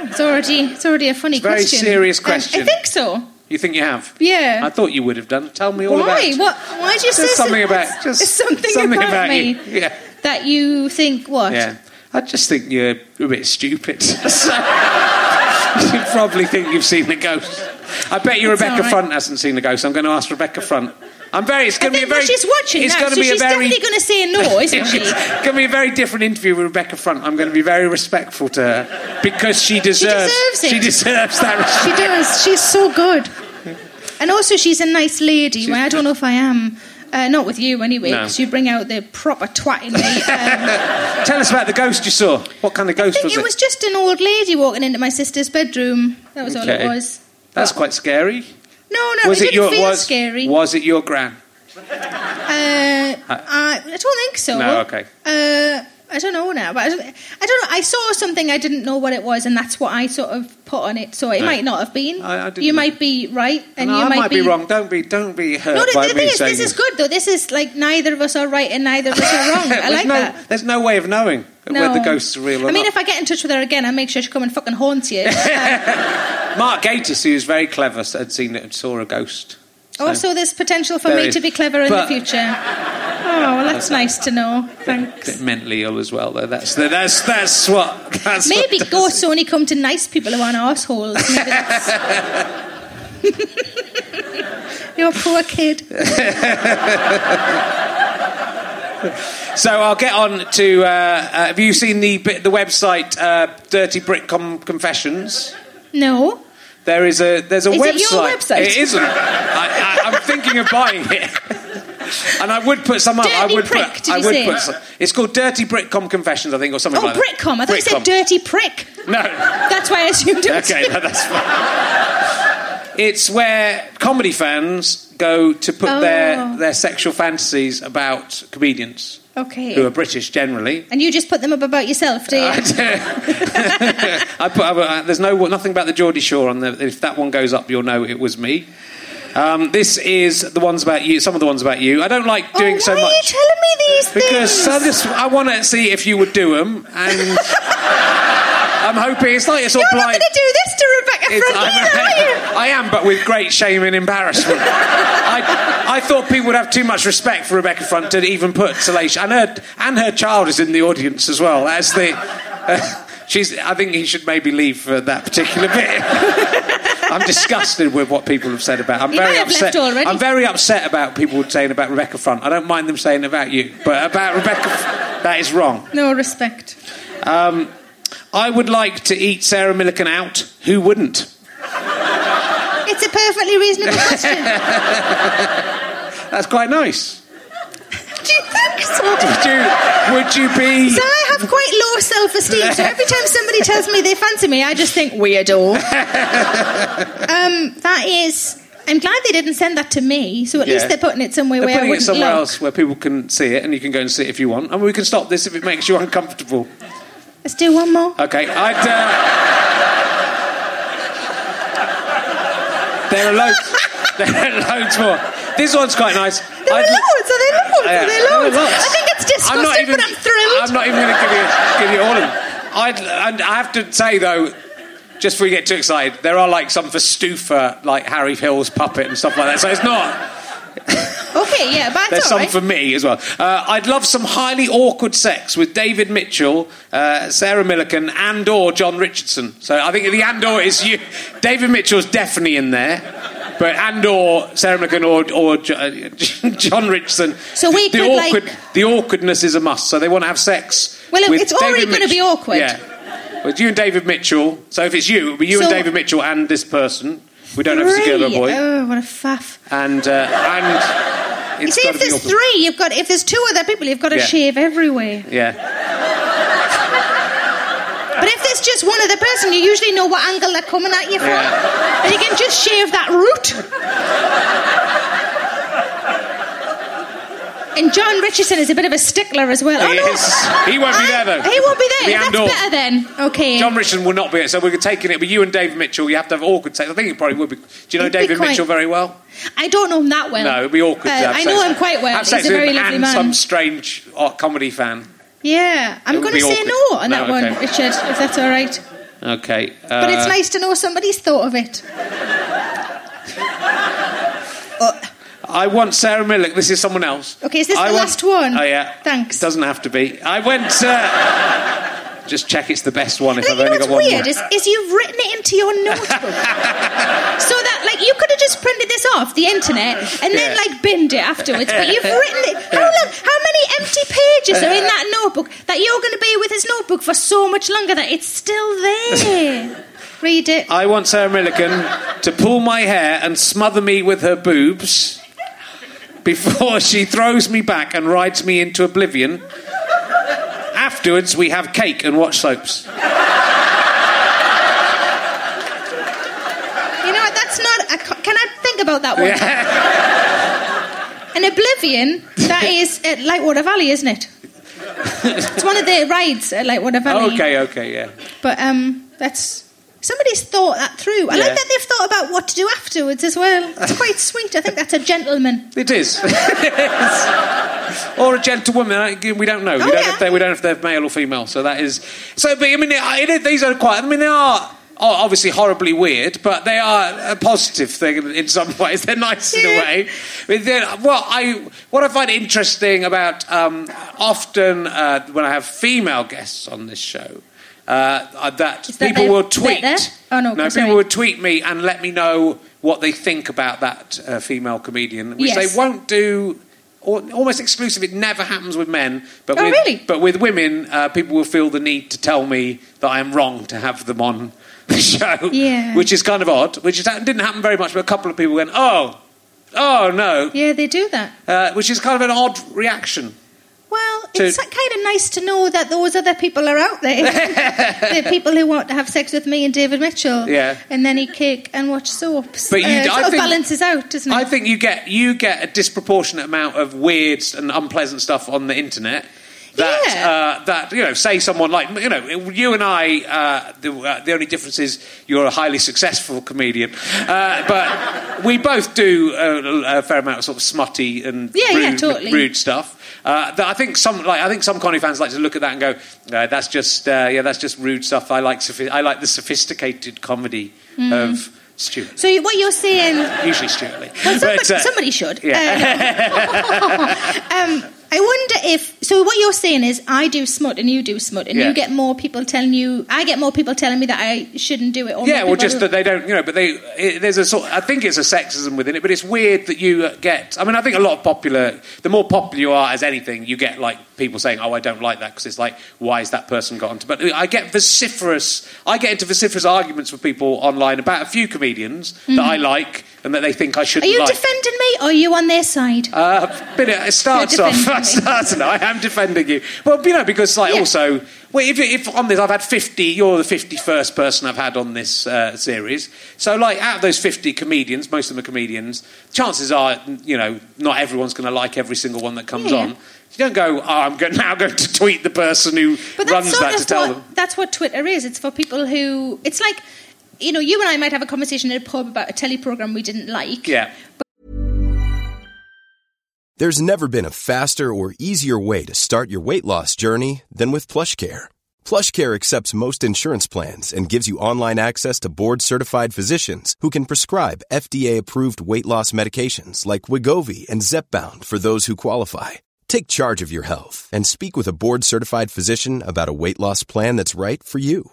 it's already it's already a funny very question. serious Um, question. I think so. You think you have? Yeah. I thought you would have done. Tell me all about Why? it. What? Why did you say something so- about just something, something about, about me. Yeah. that you think what? Yeah. I just think you're a bit stupid. So, <laughs> you probably think you've seen the ghost. I bet you It's Rebecca right. Front hasn't seen the ghost. I'm going to ask Rebecca Front. I'm very. It's going to be a very. she's watching It's now, going to so be she's a very. definitely going to say no, isn't <laughs> she? it's going to be a very different interview with Rebecca Front. I'm going to be very respectful to her because she deserves. She deserves it. She deserves that. respect. She does. She's so good. And also, she's a nice lady. Well, I don't know if I am. Uh, not with you, anyway, No. because you bring out the proper twat in me. Um, <laughs> Tell us about the ghost you saw. What kind of ghost I think was it was just an old lady walking into my sister's bedroom. That was all it was. That's quite scary. No, no, was it, it didn't your feel was scary. was it your gran? Uh, I, I don't think so. No, okay. Uh, I don't know now, but I don't, I don't know. I saw something I didn't know what it was, and that's what I sort of put on it. So it No. might not have been. I- I you know. might be right, and no, you I might, might be, wrong. Don't be don't be hurt No, by the me thing is, this is good though. This is like neither of us are right and neither of us are wrong. <laughs> I like no, that. There's no way of knowing whether the ghosts are real or I mean, not. if I get in touch with her again, I make sure she come and fucking haunt you. <laughs> Mark Gatiss, who's very clever, had seen it and saw a ghost. Also, there's potential for me is. to be clever in But- the future. Oh, well, that's nice to know. Thanks. bit mentally ill as well, though. That's that's that's what. That's Maybe what ghosts it. only come to nice people who aren't assholes. You're a poor kid. So I'll get on to. Uh, uh, have you seen the the website uh, Dirty Brick Com- Confessions? No. There is a there's a Is website. it your website? It isn't. I, I, I'm thinking of buying it. And I would put some up. I would Prick, put. did I would put. Some, it's called Dirty Britcom Confessions, I think, or something Oh, like that. Britcom. I thought you said dirty prick. No. That's why I assumed it was Okay, no, that's fine. It's where comedy fans go to put Oh. their, their sexual fantasies about comedians. Okay. who are British generally. and you just put them up about yourself, do you? I <laughs> put, I, there's no nothing about the Geordie Shore on there. If that one goes up, you'll know it was me. Um, this is the ones about you. Some of the ones about you. I don't like doing oh, so why are you much telling me these because I things? just I want to see if you would do them, and <laughs> I'm hoping it's like it's all You're not going to do this to Rebecca It's- Front I'm- either, are you? <laughs> I am, but with great shame and embarrassment. I, I thought people would have too much respect for Rebecca Front to even put Salacia, and her and her child is in the audience as well as the. Uh, she's. I think he should maybe leave for that particular bit. <laughs> I'm disgusted with what people have said about. I'm He very upset. I'm very upset about people saying about Rebecca Front. I don't mind them saying about you, but about Rebecca, that is wrong. No respect. Um, I would like to eat Sarah Millican out. Who wouldn't? It's a perfectly reasonable question. <laughs> That's quite nice. do you think so? Would you, would you be? So I have quite low self-esteem. So every time somebody tells me they fancy me, I just think weirdo. <laughs> um, that is. I'm glad they didn't send that to me. So at Yeah. least they're putting it somewhere They're where I putting it wouldn't somewhere look. else where people can see it, and you can go and see it if you want. And we can stop this if it makes you uncomfortable. Let's do one more. Okay, I'd. Uh... there are loads. <laughs> There are loads more. This one's quite nice. There are I'd- loads. Are there loads? Yeah, Are there there are loads? I think it's disgusting, I'm not even, but I'm thrilled. I'm not even going to give you give you all of them. I'd, and I have to say though, just before you get too excited, there are like some for Stouffer, like Harry Hill's puppet and stuff like that. So it's not. Okay, yeah, but There's some right. for me as well. Uh, I'd love some highly awkward sex with David Mitchell, uh, Sarah Millican, and or Jon Richardson. So I think the and or is you. David Mitchell's definitely in there, but and or Sarah Millican or, or uh, <laughs> Jon Richardson. So we the, could, the like- awkward, the awkwardness is a must. So they want to have sex. Well, it's already gonna be awkward. Yeah, with you and David Mitchell. So if it's you, it'll be you and David Mitchell and this person. We don't know if it's a girl or a boy. Oh, what a faff. And uh, and You see, if there's three, you've got. If there's two other people, you've got to Yeah. shave everywhere. Yeah. <laughs> But if there's just one other person, you usually know what angle they're coming at you from, Yeah. and you can just shave that root. And Jon Richardson is a bit of a stickler as well. He oh, no. is. He won't be there, though. He won't be there. The That's Andor. better then. Okay. Jon Richardson will not be it, so we're taking it. But you and David Mitchell, you have to have awkward sex. I think it probably would be. Do you know It'd David quite- Mitchell very well? I don't know him that well. No, it'd be awkward. Uh, I know him quite well. Have He's a very lovely and man. some strange comedy fan. Yeah, I'm going to say awkward. no on that No, one. Richard, if that's all right. Okay. But it's uh, nice to know somebody's thought of it. I want Sarah Millick. This is someone else. Okay, is this I the want- last one? Oh yeah. Thanks. Doesn't have to be. I went. Uh, <laughs> just check it's the best one if I've you know only got one weird more. is, is you've written it into your notebook. <laughs> so that, like, you could have just printed this off the internet and then, Yeah. like, binned it afterwards. But you've <laughs> written it. How, long, how many empty pages are in that notebook that you're going to be with his notebook for so much longer that it's still there? Read it. I want Sarah Millican to pull my hair and smother me with her boobs before she throws me back and rides me into oblivion. Afterwards, we have cake and watch soaps. You know what? That's not. Ca- can I think about that one? An Oblivion, that <laughs> is at Lightwater Valley, isn't it? it's one of the rides at Lightwater Valley. Okay, okay, yeah. But um, that's somebody's thought that through. I Yeah. like that they've thought about what to do afterwards as well. It's <laughs> quite sweet. I think that's a gentleman. It is. <laughs> or a gentlewoman. We don't know. we, Oh, don't know yeah. they, we don't know if they're male or female. So that is. So, but I mean, it, it, these are quite. I mean, they are obviously horribly weird, but they are a positive thing in- some <laughs> ways. They're nice in a way. They're- What I what I find interesting about um, often uh, when I have female guests on this show. Uh, uh, that that people there- will tweet. Oh, no, no, people would tweet me and let me know what they think about that uh, female comedian, which Yes. they won't do. Or, almost exclusive. It never happens with men, but Oh, with, really? but with women, uh, people will feel the need to tell me that I am wrong to have them on <laughs> the show. Yeah. which is kind of odd. Which is, didn't happen very much, but a couple of people went, "Oh, oh no," Yeah, they do that. uh, which is kind of an odd reaction. Well, To- it's kind of nice to know that those other people are out there. <laughs> the people who want to have sex with me and David Mitchell. Yeah. And then eat cake and watch soaps. But you- uh, I sort of think- balances out, doesn't it? I think you get you get a disproportionate amount of weird and unpleasant stuff on the internet. That Yeah. uh, that you know, say someone like you know, you and I. Uh, the, uh, the only difference is you're a highly successful comedian, uh, but we both do a, a fair amount of sort of smutty and Yeah, yeah, totally. rude stuff. Uh, I think some like I think some comedy fans like to look at that and go, uh, "That's just uh, yeah, that's just rude stuff." I like sophi- I like the sophisticated comedy Hmm. of Stewart. so what you're saying Usually Stewart Lee. Well, somebody, But, uh, somebody should. Yeah. Uh, um, <laughs> I wonder if. So what you're saying is, I do smut and you do smut, and Yeah. you get more people telling you. I get more people telling me that I shouldn't do it. Or Yeah, more well, people just that they don't, you know, but they, it, there's a sort, I think it's a sexism within it, but it's weird that you uh, get, I mean, I think a lot of popular, the more popular you are as anything, you get like people saying, oh, I don't like that, because it's like, why has that person got onto, but I get vociferous, I get into vociferous arguments with people online about a few comedians that I like and that they think I Are shouldn't Are you like. defending me, or are you on their side? Uh, but it, starts off. <laughs> me. starts I am defending you. Well, you know, because like Yeah. also, well, if, if on this I've had fifty, you're the fifty-first person I've had on this uh, series. So, like, out of those fifty comedians, most of them are comedians. Chances are, you know, not everyone's going to like every single one that comes Yeah. on. You don't go, oh, I'm go- <laughs> now going to tweet the person who runs that to tell what, them. That's what Twitter is. It's for people who. It's like, you know, you and I might have a conversation in a pub about a telly program we didn't like. Yeah. There's never been a faster or easier way to start your weight loss journey than with PlushCare. PlushCare accepts most insurance plans and gives you online access to board-certified physicians who can prescribe FDA-approved weight loss medications like Wegovy and Zepbound for those who qualify. Take charge of your health and speak with a board-certified physician about a weight loss plan that's right for you.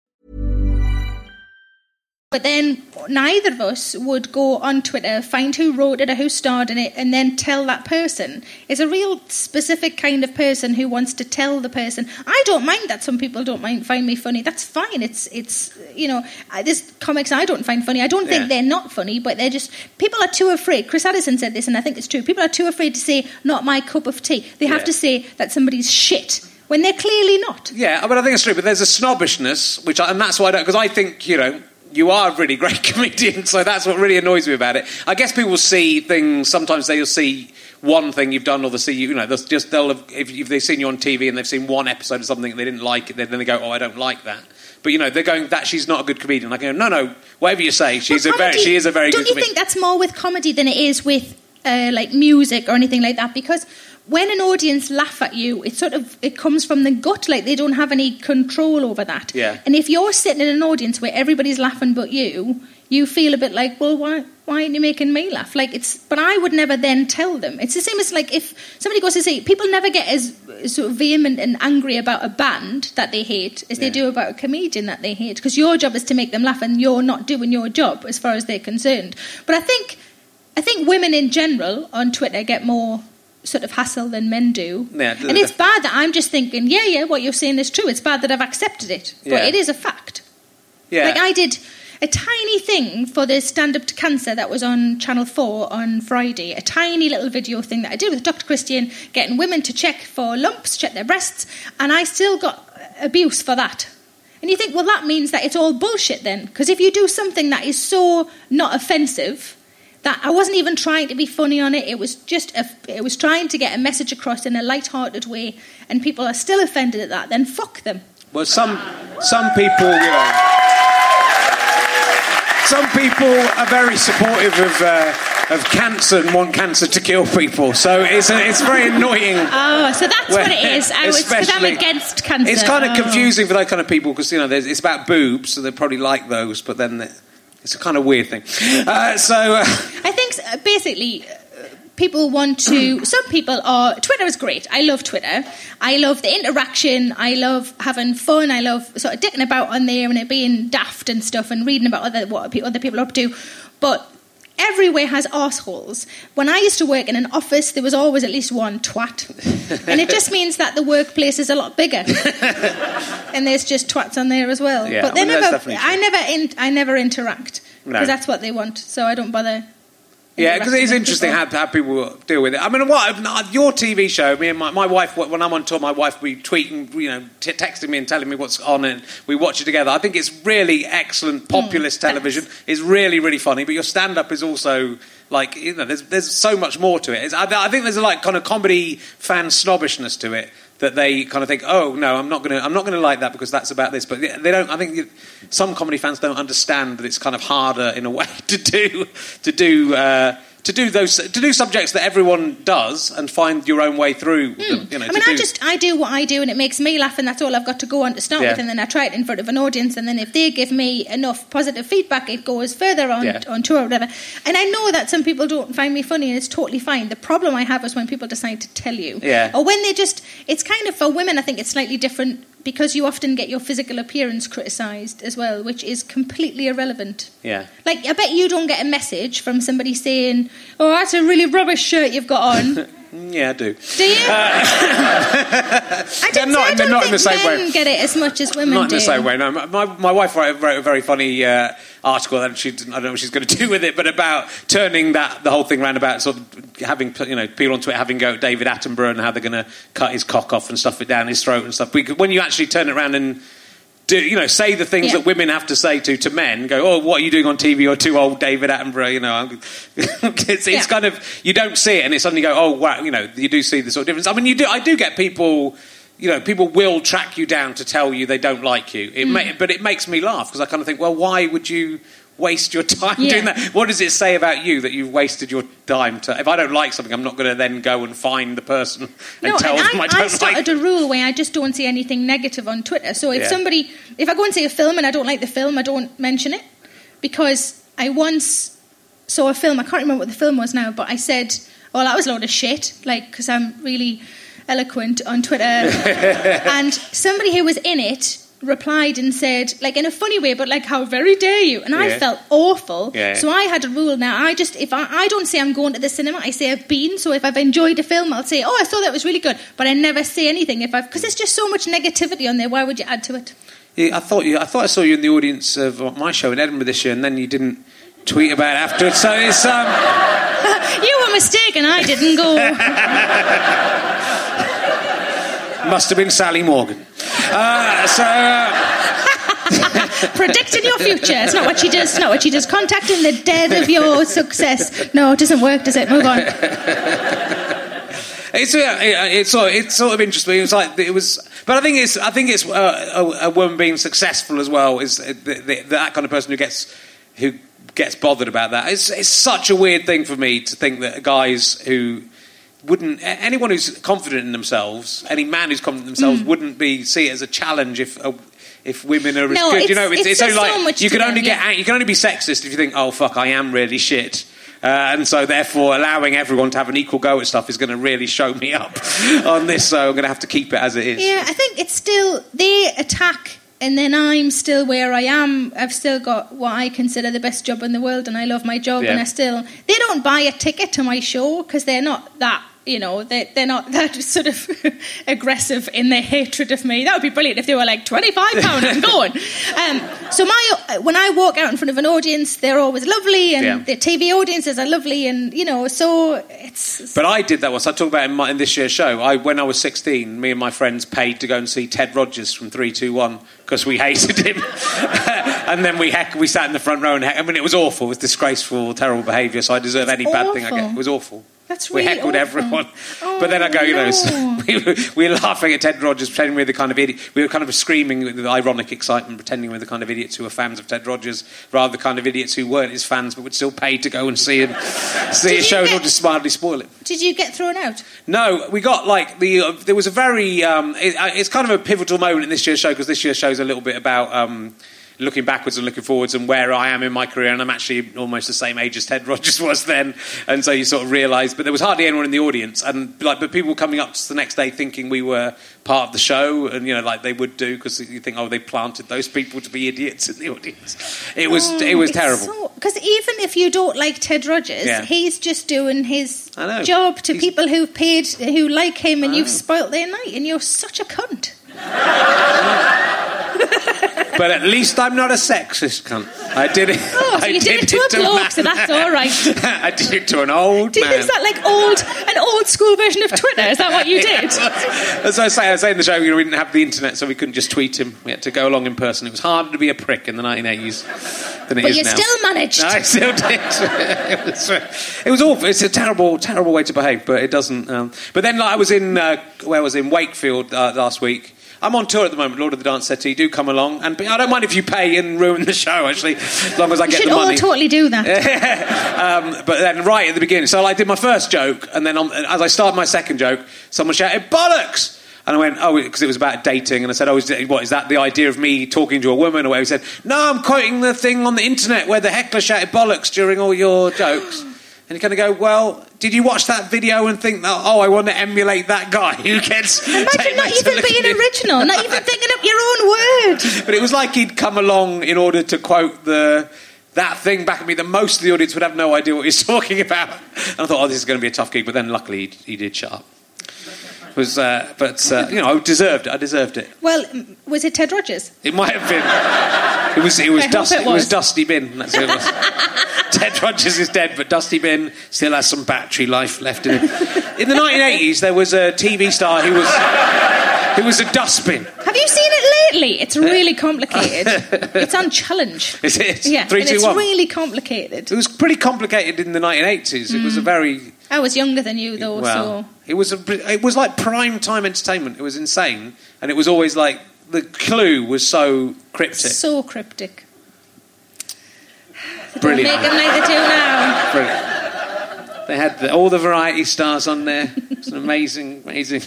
But then neither of us would go on Twitter, find who wrote it or who starred in it, and then tell that person. It's a real specific kind of person who wants to tell the person. I don't mind that some people don't mind find me funny. That's fine. It's it's you know I- there's comics I don't find funny. I don't think Yeah. they're not funny, but they're just people are too afraid. Chris Addison said this, and I think it's true. People are too afraid to say not my cup of tea. They have Yeah. to say that somebody's shit when they're clearly not. Yeah, but I think it's true, but there's a snobbishness, which, I, and that's why I don't, because I think, you know, you are a really great <laughs> comedian, so that's what really annoys me about it. I guess people see things, sometimes they'll see one thing you've done, or they'll see you, you know, they'll just, they'll have, if, if they've seen you on TV and they've seen one episode of something and they didn't like it, then they go, oh, I don't like that. But, you know, they're going, that she's not a good comedian. I go, no, no, whatever you say, she's But a very, she is a very good. Don't you comedian. think that's more with comedy than it is with uh, like music or anything like that? Because when an audience laugh at you, it sort of it comes from the gut, like they don't have any control over that. Yeah. And if you're sitting in an audience where everybody's laughing but you, you feel a bit like, well, why? Why aren't you making me laugh? Like it's, but I would never then tell them. It's the same as like if somebody goes to say, people never get as sort of vehement and angry about a band that they hate as they do about a comedian that they hate. Because your job is to make them laugh, and you're not doing your job as far as they're concerned. But I think, I think women in general on Twitter get more sort of hassle than men do. Yeah, and it's bad that I'm just thinking, yeah, yeah, what you're saying is true. It's bad that I've accepted it, but Yeah. it is a fact. yeah. Like I did a tiny thing for the Stand Up to Cancer that was on Channel 4 on Friday. A tiny little video thing that I did with Dr. Christian, getting women to check for lumps, check their breasts, and I still got abuse for that. And you think, well, that means that it's all bullshit then. Because if you do something that is so not offensive, that I wasn't even trying to be funny on it, it was just, a, it was trying to get a message across in a light-hearted way, and people are still offended at that, then fuck them. Well, some some people, you know, some people are very supportive of uh, of cancer and want cancer to kill people. So it's a, it's very annoying. <laughs> Oh, so that's what it is. I was I'm against cancer. It's kind of Oh. confusing for those kind of people because you know it's about boobs, so they probably like those, but then it's a kind of weird thing. Uh, so uh, I think uh, basically uh, people want to. <clears throat> Some people are. Twitter is great. I love Twitter. I love the interaction. I love having fun. I love sort of dicking about on there and it being daft and stuff and reading about other what other people are up to. But everywhere has assholes. When I used to work in an office, there was always at least one twat, and it just <laughs> means that the workplace is a lot bigger. <laughs> and there's just twats on there as well. Yeah, but they I mean, never. I never. In, I never interact No. because that's what they want. So I don't bother. Yeah, because it is interesting how, how people deal with it. I mean, what your TV show? Me and my, my wife, when I'm on tour, my wife will be tweeting, you know, t- texting me and telling me what's on, and we watch it together. I think it's really excellent, populist Hmm, television. It's really, really funny. But your stand-up is also like, you know, there's there's so much more to it. I, I think there's a like kind of comedy fan snobbishness to it that they kind of think, oh no, I'm not going to, I'm not going to like that because that's about this. But they don't. I think some comedy fans don't understand that it's kind of harder in a way <laughs> to do to do. Uh, to do those, to do subjects that everyone does, and find your own way through. them, you know, Hmm. I mean, do, I just I do what I do, and it makes me laugh, and that's all I've got to go on to start Yeah. with. And then I try it in front of an audience, and then if they give me enough positive feedback, it goes further on Yeah. on tour or whatever. And I know that some people don't find me funny, and it's totally fine. The problem I have is when people decide to tell you, Yeah. or when they just. It's kind of for women. I think it's slightly different because you often get your physical appearance criticised as well, which is completely irrelevant. yeah. Like, I bet you don't get a message from somebody saying, "Oh, that's a really rubbish shirt you've got on." <laughs> Yeah, I do. Do you? I <laughs> They're don't, not- I they're don't not in the same men way. get it as much as women Not in the same way. No, my, my wife wrote, wrote a very funny uh, article, and she I don't know what she's going to do with it, but about turning that the whole thing around about sort of having you know people on Twitter having go at David Attenborough and how they're going to cut his cock off and stuff it down his throat and stuff. Because when you actually turn it around and do you know say the things Yeah. that women have to say to to men? Go, oh, what are you doing on TV? You're too old, David Attenborough. You know, <laughs> it's, it's Yeah. kind of you don't see it, and it suddenly go, oh wow, you know, you do see the sort of difference. I mean, you do. I do get people. You know, people will track you down to tell you they don't like you. It Hmm. may, but it makes me laugh because I kind of think, well, why would you waste your <laughs> time Yeah. doing that? What does it say about you that you've wasted your time to? If I don't like something, I'm not going to then go and find the person and No, tell and them I I, don't I started like. a rule where I just don't say anything negative on Twitter. So if Yeah. somebody, if I go and see a film and I don't like the film, I don't mention it because I once saw a film. I can't remember what the film was now, but I said, "Well, that was a load of shit," like because I'm really eloquent on Twitter. <laughs> and somebody who was in it replied and said, like in a funny way, but like, "How very dare you?" And I felt awful. Yeah. So I had a rule now. I just if I, I don't say I'm going to the cinema, I say I've been. So if I've enjoyed a film, I'll say, "Oh, I thought that was really good," but I never say anything if I've because there's just so much negativity on there. Why would you add to it? Yeah, I thought you. I thought I saw you in the audience of my show in Edinburgh this year, and then you didn't tweet about it afterwards. So it's um, <laughs> you were mistaken. I didn't go. <laughs> must have been Sally Morgan. Uh, so. Uh, <laughs> predicting your future. It's not what she does. It's not what she does. Contacting the dead of your success. No, it doesn't work, does it? Move on. <laughs> It's uh, it's sort it's sort of interesting. It was like it was, but I think it's I think it's uh, a, a woman being successful as well is the, the, that kind of person who gets who gets bothered about that. It's it's such a weird thing for me to think that guys who wouldn't anyone who's confident in themselves, any man who's confident in themselves, wouldn't be see it as a challenge if. A, if women are as No, good, you know, it's, it's it's only so like much you can only them, get yeah. you can only be sexist if you think, oh fuck, I am really shit. Uh, and so, therefore, allowing everyone to have an equal go at stuff is going to really show me up <laughs> on this. So, I'm going to have to keep it as it is. Yeah, I think it's still they attack, and then I'm still where I am. I've still got what I consider the best job in the world, and I love my job. Yeah. And I still they don't buy a ticket to my show because they're not that You know, they, they're not <laughs> that sort of <laughs> aggressive in their hatred of me. That would be brilliant if they were like twenty-five pound and going. <laughs> Um, so my when I walk out in front of an audience, they're always lovely, and Yeah. the TV audiences are lovely, and you know, so it's But I did that once. I talk about in, my, in this year's show. I, when I was 16, me and my friends paid to go and see Ted Rogers from 321 because we hated him. and then we heck, we sat in the front row and heck, I mean, it was awful. It was disgraceful, terrible behaviour. So I deserve any bad thing I get. It was awful. That's we heckled awful. everyone. Oh, but then I go, you know, no. <laughs> we, were, we were laughing at Ted Rogers, pretending we were the kind of idiot. We were kind of screaming with ironic excitement, pretending we were the kind of idiots who were fans of Ted Rogers, rather the kind of idiots who weren't his fans but would still pay to go and see him, <laughs> see you show and get- not just mildly spoil it. Did you get thrown out? No, we got like the. Uh, there was a very. Um, it, uh, it's kind of a pivotal moment in this year's show because this year's show is a little bit about um, looking backwards and looking forwards and where I am in my career. And I'm actually almost the same age as Ted <laughs> Rogers was then. And so you sort of realise, but there was hardly anyone in the audience. And like, but people were coming up to the next day thinking we were part of the show, and you know, like they would do because you think, oh, they planted those people to be idiots in the audience. It was. Oh, it was terrible. Because even if you don't like Ted Rogers, Yeah. he's just doing his job to He's- people who've paid, who like him, and you've spoilt their night, and you're such a cunt. <laughs> But at least I'm not a sexist cunt. I did it. Oh, so I you did it to a man. bloke, so that's all right. <laughs> I did it to an old Do you, man. is that like old, an old school version of Twitter? Is that what you <laughs> did? As I say, I say in the show, we didn't have the internet, so we couldn't just tweet him. We had to go along in person. It was harder to be a prick in the 1980s than it is But you now. still managed. <laughs> I still did. it, was, it was awful. It's a terrible, terrible way to behave, but it doesn't. Um, but then, like, I was in uh, where I was in Wakefield uh, last week. I'm on tour at the moment, Lord of the Dance Settee. Do come along, and I don't mind if you pay and ruin the show. Actually, as long as I You get should the all money. totally do that. <laughs> um, but then right at the beginning, so I did my first joke, and then on, as I started my second joke, someone shouted "bollocks," and I went, "Oh," because it was about dating, and I said, "Oh, is it, what is that? The idea of me talking to a woman?" Or whatever. He said, "No, I'm quoting the thing on the internet where the heckler shouted bollocks during all your jokes." And you kind of go, well, did you watch that video and think, that, oh, I want to emulate that guy who gets... <laughs> Imagine not even being original, not even <laughs> thinking up your own word. But it was like he'd come along in order to quote the that thing back at me that most of the audience would have no idea what he was <laughs> talking about. And I thought, oh, this is going to be a tough gig. But then luckily he, he did shut up. Was, uh, but uh, you know, I deserved it. I deserved it. Well, was it Ted Rogers? It might have been. It was. It was dusty. it It was was. Dusty Bin. That's it was. <laughs> Ted Rogers is dead, but Dusty Bin still has some battery life left in him. In the 1980s, there was a TV star who was who was a dustbin. Have you seen it lately? It's eh? really complicated. <laughs> it's on challenge. <laughs> Is it? Yeah, Three, and two, it's one. really complicated. It was pretty complicated in the 1980s. It was a mm. very I was younger than you, though, well. so It was a, it was like prime time entertainment. It was insane, and it was always like the clue was so cryptic. so cryptic. <sighs> They Brilliant. Make them like they do now. Brilliant. They had the, all the variety stars on there. It's an amazing, amazing.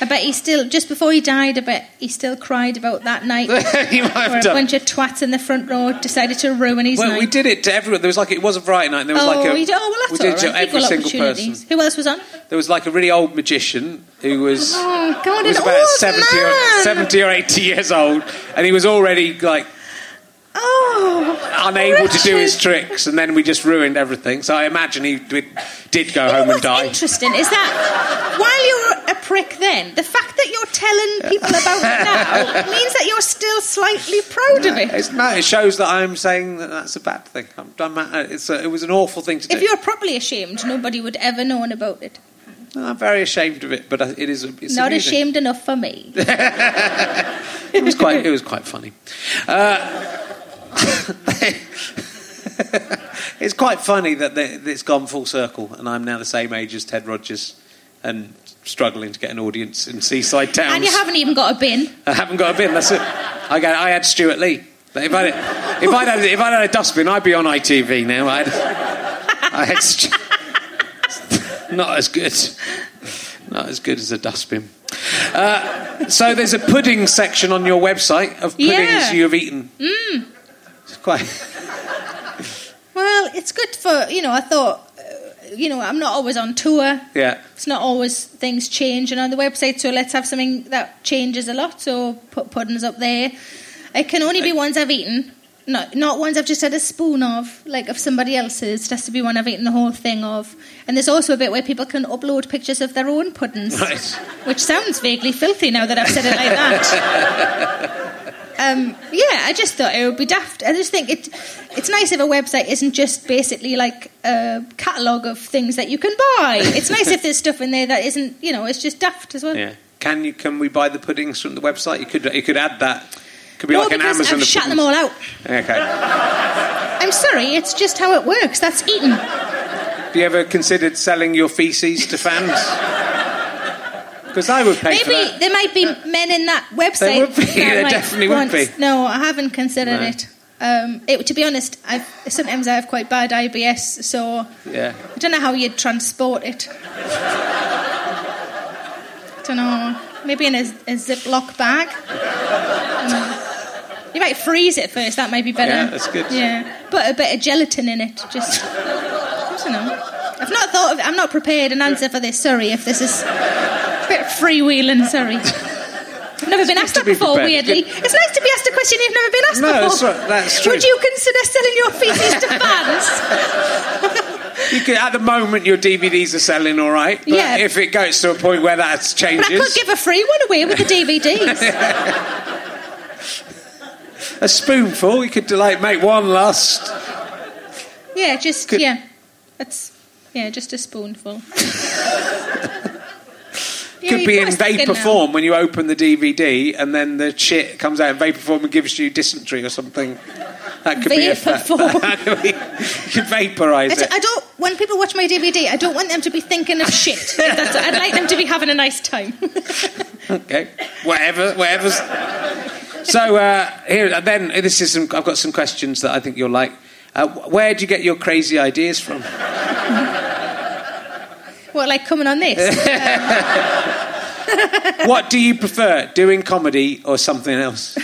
I bet he still, just before he died, I bet he still cried about that night <laughs> you might where have a done. bunch of twats in the front row decided to ruin his Well, night. we did it to everyone. There was like it was a variety night. And there was oh, like a oh, we did, oh, well, that's we did all to every single person. Who else was on? There was like a really old magician who was Oh, God, he was about old 70 or, 70 or 80 years old, and he was already like Oh, unable to do his tricks, and then we just ruined everything. So I imagine he did, did go You know home and die. interesting is that while you're a prick then, the fact that you're telling people about it now <laughs> means that you're still slightly proud of it. It's, no, it shows that I'm saying that that's a bad thing. I'm, I'm, it's a, it was an awful thing to do. If you're properly ashamed, nobody would ever known about it. I'm very ashamed of it, but it is. It's Not amusing. ashamed enough for me. <laughs> It was quite. It was quite funny. Uh, <laughs> it's quite funny that it's gone full circle, and I'm now the same age as Ted Rogers, and struggling to get an audience in seaside towns. And you haven't even got a bin. I haven't got a bin. That's it. I got. I had Stewart Lee. If I if I had if I had a dustbin, I'd be on ITV now. I'd, I had Stu- not as good. Not as good as a dustbin. Uh, so there's a pudding section on your website of puddings Yeah. you have eaten. Mm. Quite. <laughs> Well, it's good for, you know, I thought, uh, you know, I'm not always on tour. Yeah. It's not always things change changing on the website, so let's have something that changes a lot. So put puddings up there. It can only be ones I've eaten. Not not ones I've just had a spoon of, like of somebody else's. It has to be one I've eaten the whole thing of. And there's also a bit where people can upload pictures of their own puddings, Right. which sounds vaguely filthy now that I've said it like that. <laughs> um, yeah, I just thought it would be daft. I just think it it's nice if a website isn't just basically like a catalogue of things that you can buy. It's nice if there's stuff in there that isn't, you know, it's just daft as well. Yeah. Can you? Can we buy the puddings from the website? You could. You could add that. Could be No, like an Amazon. I've shut them all out. Okay. I'm sorry, it's just how it works. That's eating. Have you ever considered selling your feces to fans? Because I would pay for Maybe that. there might be men in that website. There would be, <laughs> there definitely would want- be. No, I haven't considered No. it. Um, it. To be honest, I've, sometimes I have quite bad IBS, so Yeah. I don't know how you'd transport it. I don't know. Maybe in a, a Ziploc bag. Um, you might freeze it first. That might be better. Yeah, that's good. Yeah, put a bit of gelatin in it. Just I don't know. I've not thought of. I'm not prepared an answer for this. Sorry if this is bit freewheeling. Sorry. I've <laughs> never been asked that be before. prepared. Weirdly, it's nice to be asked a question you've never been asked No, before. that's that's true. Would you consider selling your feces to fans? You could, at the moment, your DVDs are selling all right. But Yeah. if it goes to a point where that but changes, I could give a free one away with the DVDs. <laughs> a spoonful, you could like make one last. yeah, just Could- yeah. That's yeah, just a spoonful. <laughs> Could be in vapor now. form when you open the DVD, and then the shit comes out in vapor form and gives you dysentery or something. That could be a Vapor form. <laughs> that could be- you could vaporise I, it. I don't. When people watch my DVD, I don't want them to be thinking of shit. I'd like them to be having a nice time. <laughs> Okay, whatever, whatever's. So uh, here, then this is some. I've got some questions that I think you'll like. Uh, where do you get your crazy ideas from? <laughs> what, like coming on this? <laughs> what do you prefer, doing comedy or something else? <laughs>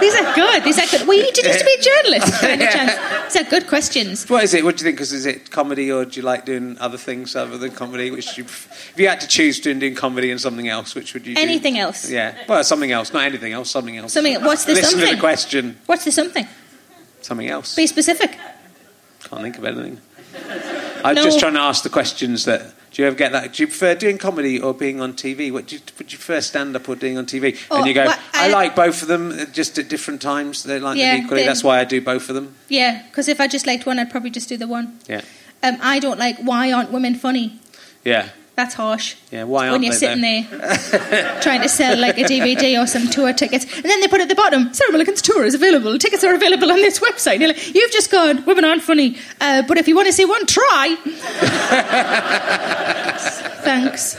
These are good. These are good. Well, you did used to be a journalist. by any Yeah. chance. These are good questions. What is it? What do you think? Because is it comedy or do you like doing other things other than comedy? Which you, if you had to choose between doing comedy and something else, which would you? do? Anything else. Yeah. Well, something else, not anything else. Something else. Something. What's the Listen to something? the question. What's the something? Something else. Be specific. Can't think of anything. I'm No. just trying to ask the questions that. Do you ever get that? Do you prefer doing comedy or being on TV? What do you, would you prefer stand up or doing on TV? Oh, and you go, well, I, I- like both of them, just at different times. They like Yeah, them equally. they- That's why I do both of them. Yeah, because if I just liked one, I'd probably just do the one. Yeah, Um, I don't like why aren't women funny? yeah, That's harsh. yeah. Why when you're they sitting there? there trying to sell like a DVD or some tour tickets, and then they put at the bottom, Sarah Milligan's tour is available. Tickets are available on this website. And you're like, You've just gone, women aren't funny, uh, but if you want to see one, try. <laughs> Thanks.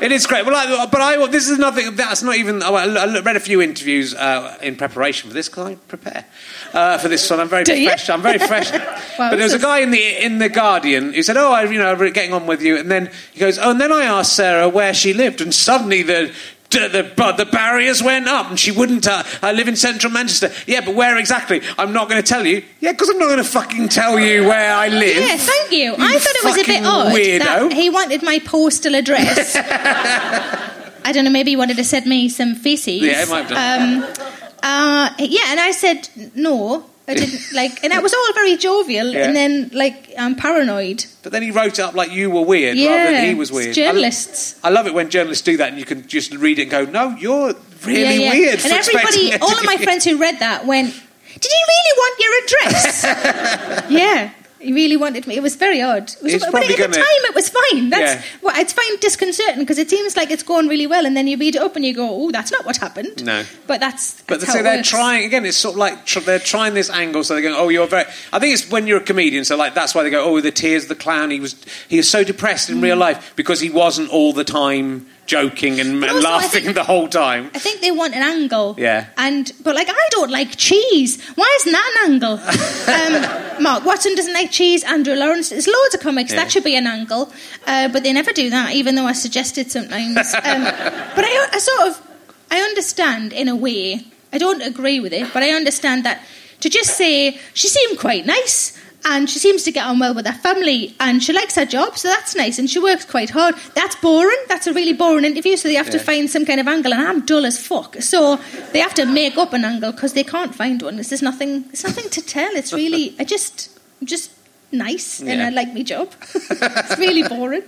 It is great. Well, I, but I this is nothing. That's not even. oh, I I read a few interviews uh, in preparation for this because I prepare uh, for this one. I'm very Do you? fresh. I'm very <laughs> fresh. but there was a guy in the in the Guardian who said, "Oh, I, you know, I'm getting on with you," and then he goes, "Oh," and then I asked Sarah where she lived, and suddenly the. The, the, the barriers went up and she wouldn't. Uh, I live in central Manchester. Yeah, but where exactly? I'm not going to tell you. Yeah, because I'm not going to fucking tell you where I live. Yeah, thank you. I thought it was a bit odd weirdo. that he wanted my postal address. <laughs> I don't know, maybe he wanted to send me some feces. Yeah, he might have done. Um, uh, yeah, and I said no. I didn't <laughs> like, and that was all very jovial. Yeah. And then, like, I'm paranoid. But then he wrote it up like you were weird Yeah, rather than he was it's weird. journalists. I, I love it when journalists do that and you can just read it and go, no, you're really yeah, yeah. weird. And everybody, all of my friends who read that went, "Did you really want your address?" <laughs> yeah. He really wanted me. It was very odd. It was, but at the gonna- time, it was fine. That's Yeah. well, it's fine disconcerting because it seems like it's going really well, and then you read it up and you go, "Oh, that's not what happened." No. but that's. But that's so they're works. trying again. It's sort of like tr- they're trying this angle. So they're going, "Oh, you're very." I think it's when you're a comedian. So like that's why they go, "Oh, the tears of the clown." He was he was so depressed in real mm. life because he wasn't all the time joking and, and laughing think- the whole time. I think they want an angle. Yeah. And but like I don't like cheese. Why isn't that an angle? <laughs> um, Mark Watson doesn't like cheese. Andrew Lawrence. There's loads of comics Yeah. that should be an angle, uh, but they never do that. Even though I suggested sometimes. <laughs> Um, but I, I sort of I understand in a way. I don't agree with it, but I understand that to just say she seemed quite nice. And she seems to get on well with her family, and she likes her job, so that's nice. And she works quite hard. That's boring. That's a really boring interview. So they have to find some kind of angle, and I'm dull as fuck. So they have to make up an angle because they can't find one. There's nothing. There's nothing to tell. It's really. <laughs> I just. Just nice, and Yeah. I like my job. <laughs> it's really boring.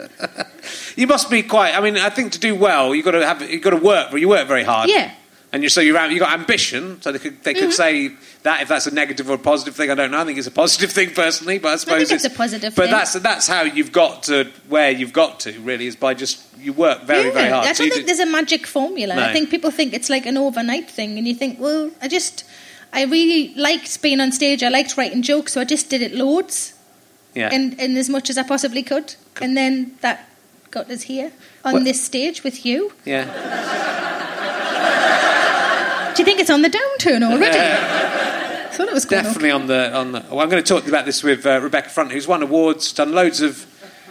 You must be quite. I mean, I think to do well, you've got to have. You've got to work. But you work very hard. Yeah. And you so you're you got ambition. So they could they could mm-hmm. say that if that's a negative or a positive thing. I don't know. I think it's a positive thing personally, but I suppose it's a positive But thing. that's that's how you've got to where you've got to. Really, is by just you work very very hard. I don't you think do- there's a magic formula. No. I think people think it's like an overnight thing, and you think, well, I just, I really liked being on stage. I liked writing jokes, so I just did it loads yeah. and, and as much as I possibly could, and then that got us here on Well- this stage with you. yeah. <laughs> Do you think it's on the downturn already? I thought it was going Definitely on the on the. Well, I'm going to talk about this with uh, Rebecca Front, who's won awards, done loads of.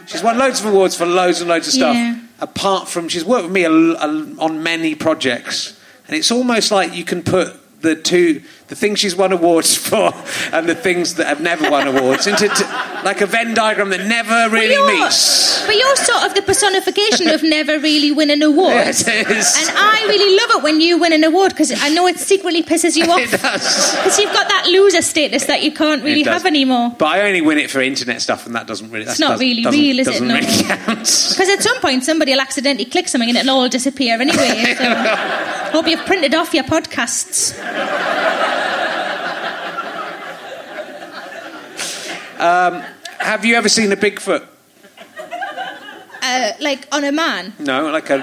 She's won loads of awards for loads and loads of stuff. Yeah. Apart from, she's worked with me a, a- on many projects, and it's almost like you can put the two, the things she's won awards <laughs> for, and the things that have never won awards into t- like a Venn diagram that never really you're- meets. But you're sort of the personification of never really winning awards. <laughs> Yes, it is. And I really love it when you win an award because I know it secretly pisses you <laughs> off. It does. Because you've got that loser status that you can't really have anymore. But I only win it for internet stuff, and that doesn't really. That's, not does- really real, is it? doesn't No. really count. Because at some point somebody will accidentally click something and it'll all disappear anyway. So hope you've printed off your podcasts. Have you ever seen a Bigfoot? Uh, like on a man. No, like a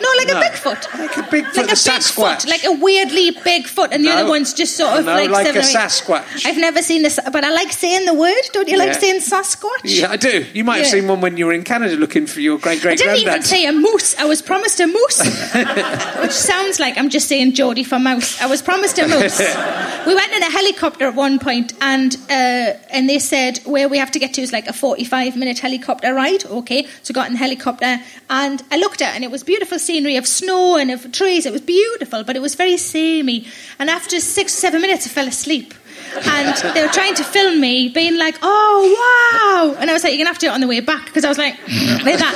No, like No. a Bigfoot. like a Bigfoot, Like the a Sasquatch. Bigfoot, like a weirdly big foot, and the No. other one's just sort of No, like, like seven a or eight- Sasquatch. I've never seen this, but I like saying the word. Don't you like Yeah. saying Sasquatch? Yeah, I do. You might have seen one when you were in Canada looking for your great great. I didn't even say a moose. I was promised a moose, <laughs> which sounds like I'm just saying Geordie for mouse. I was promised a <laughs> moose. we went in a helicopter at one point, and uh, and they said where we have to get to is like a 45 minute helicopter ride. Okay, so got in the helicopter, and I looked at, it and it was beautiful scenery of snow and of trees. It was beautiful, but it was very samey. And after six or seven minutes, I fell asleep. And they were trying to film me, being like, "Oh wow!" And I was like, "You're gonna have to do it on the way back," because I was like, <laughs> like that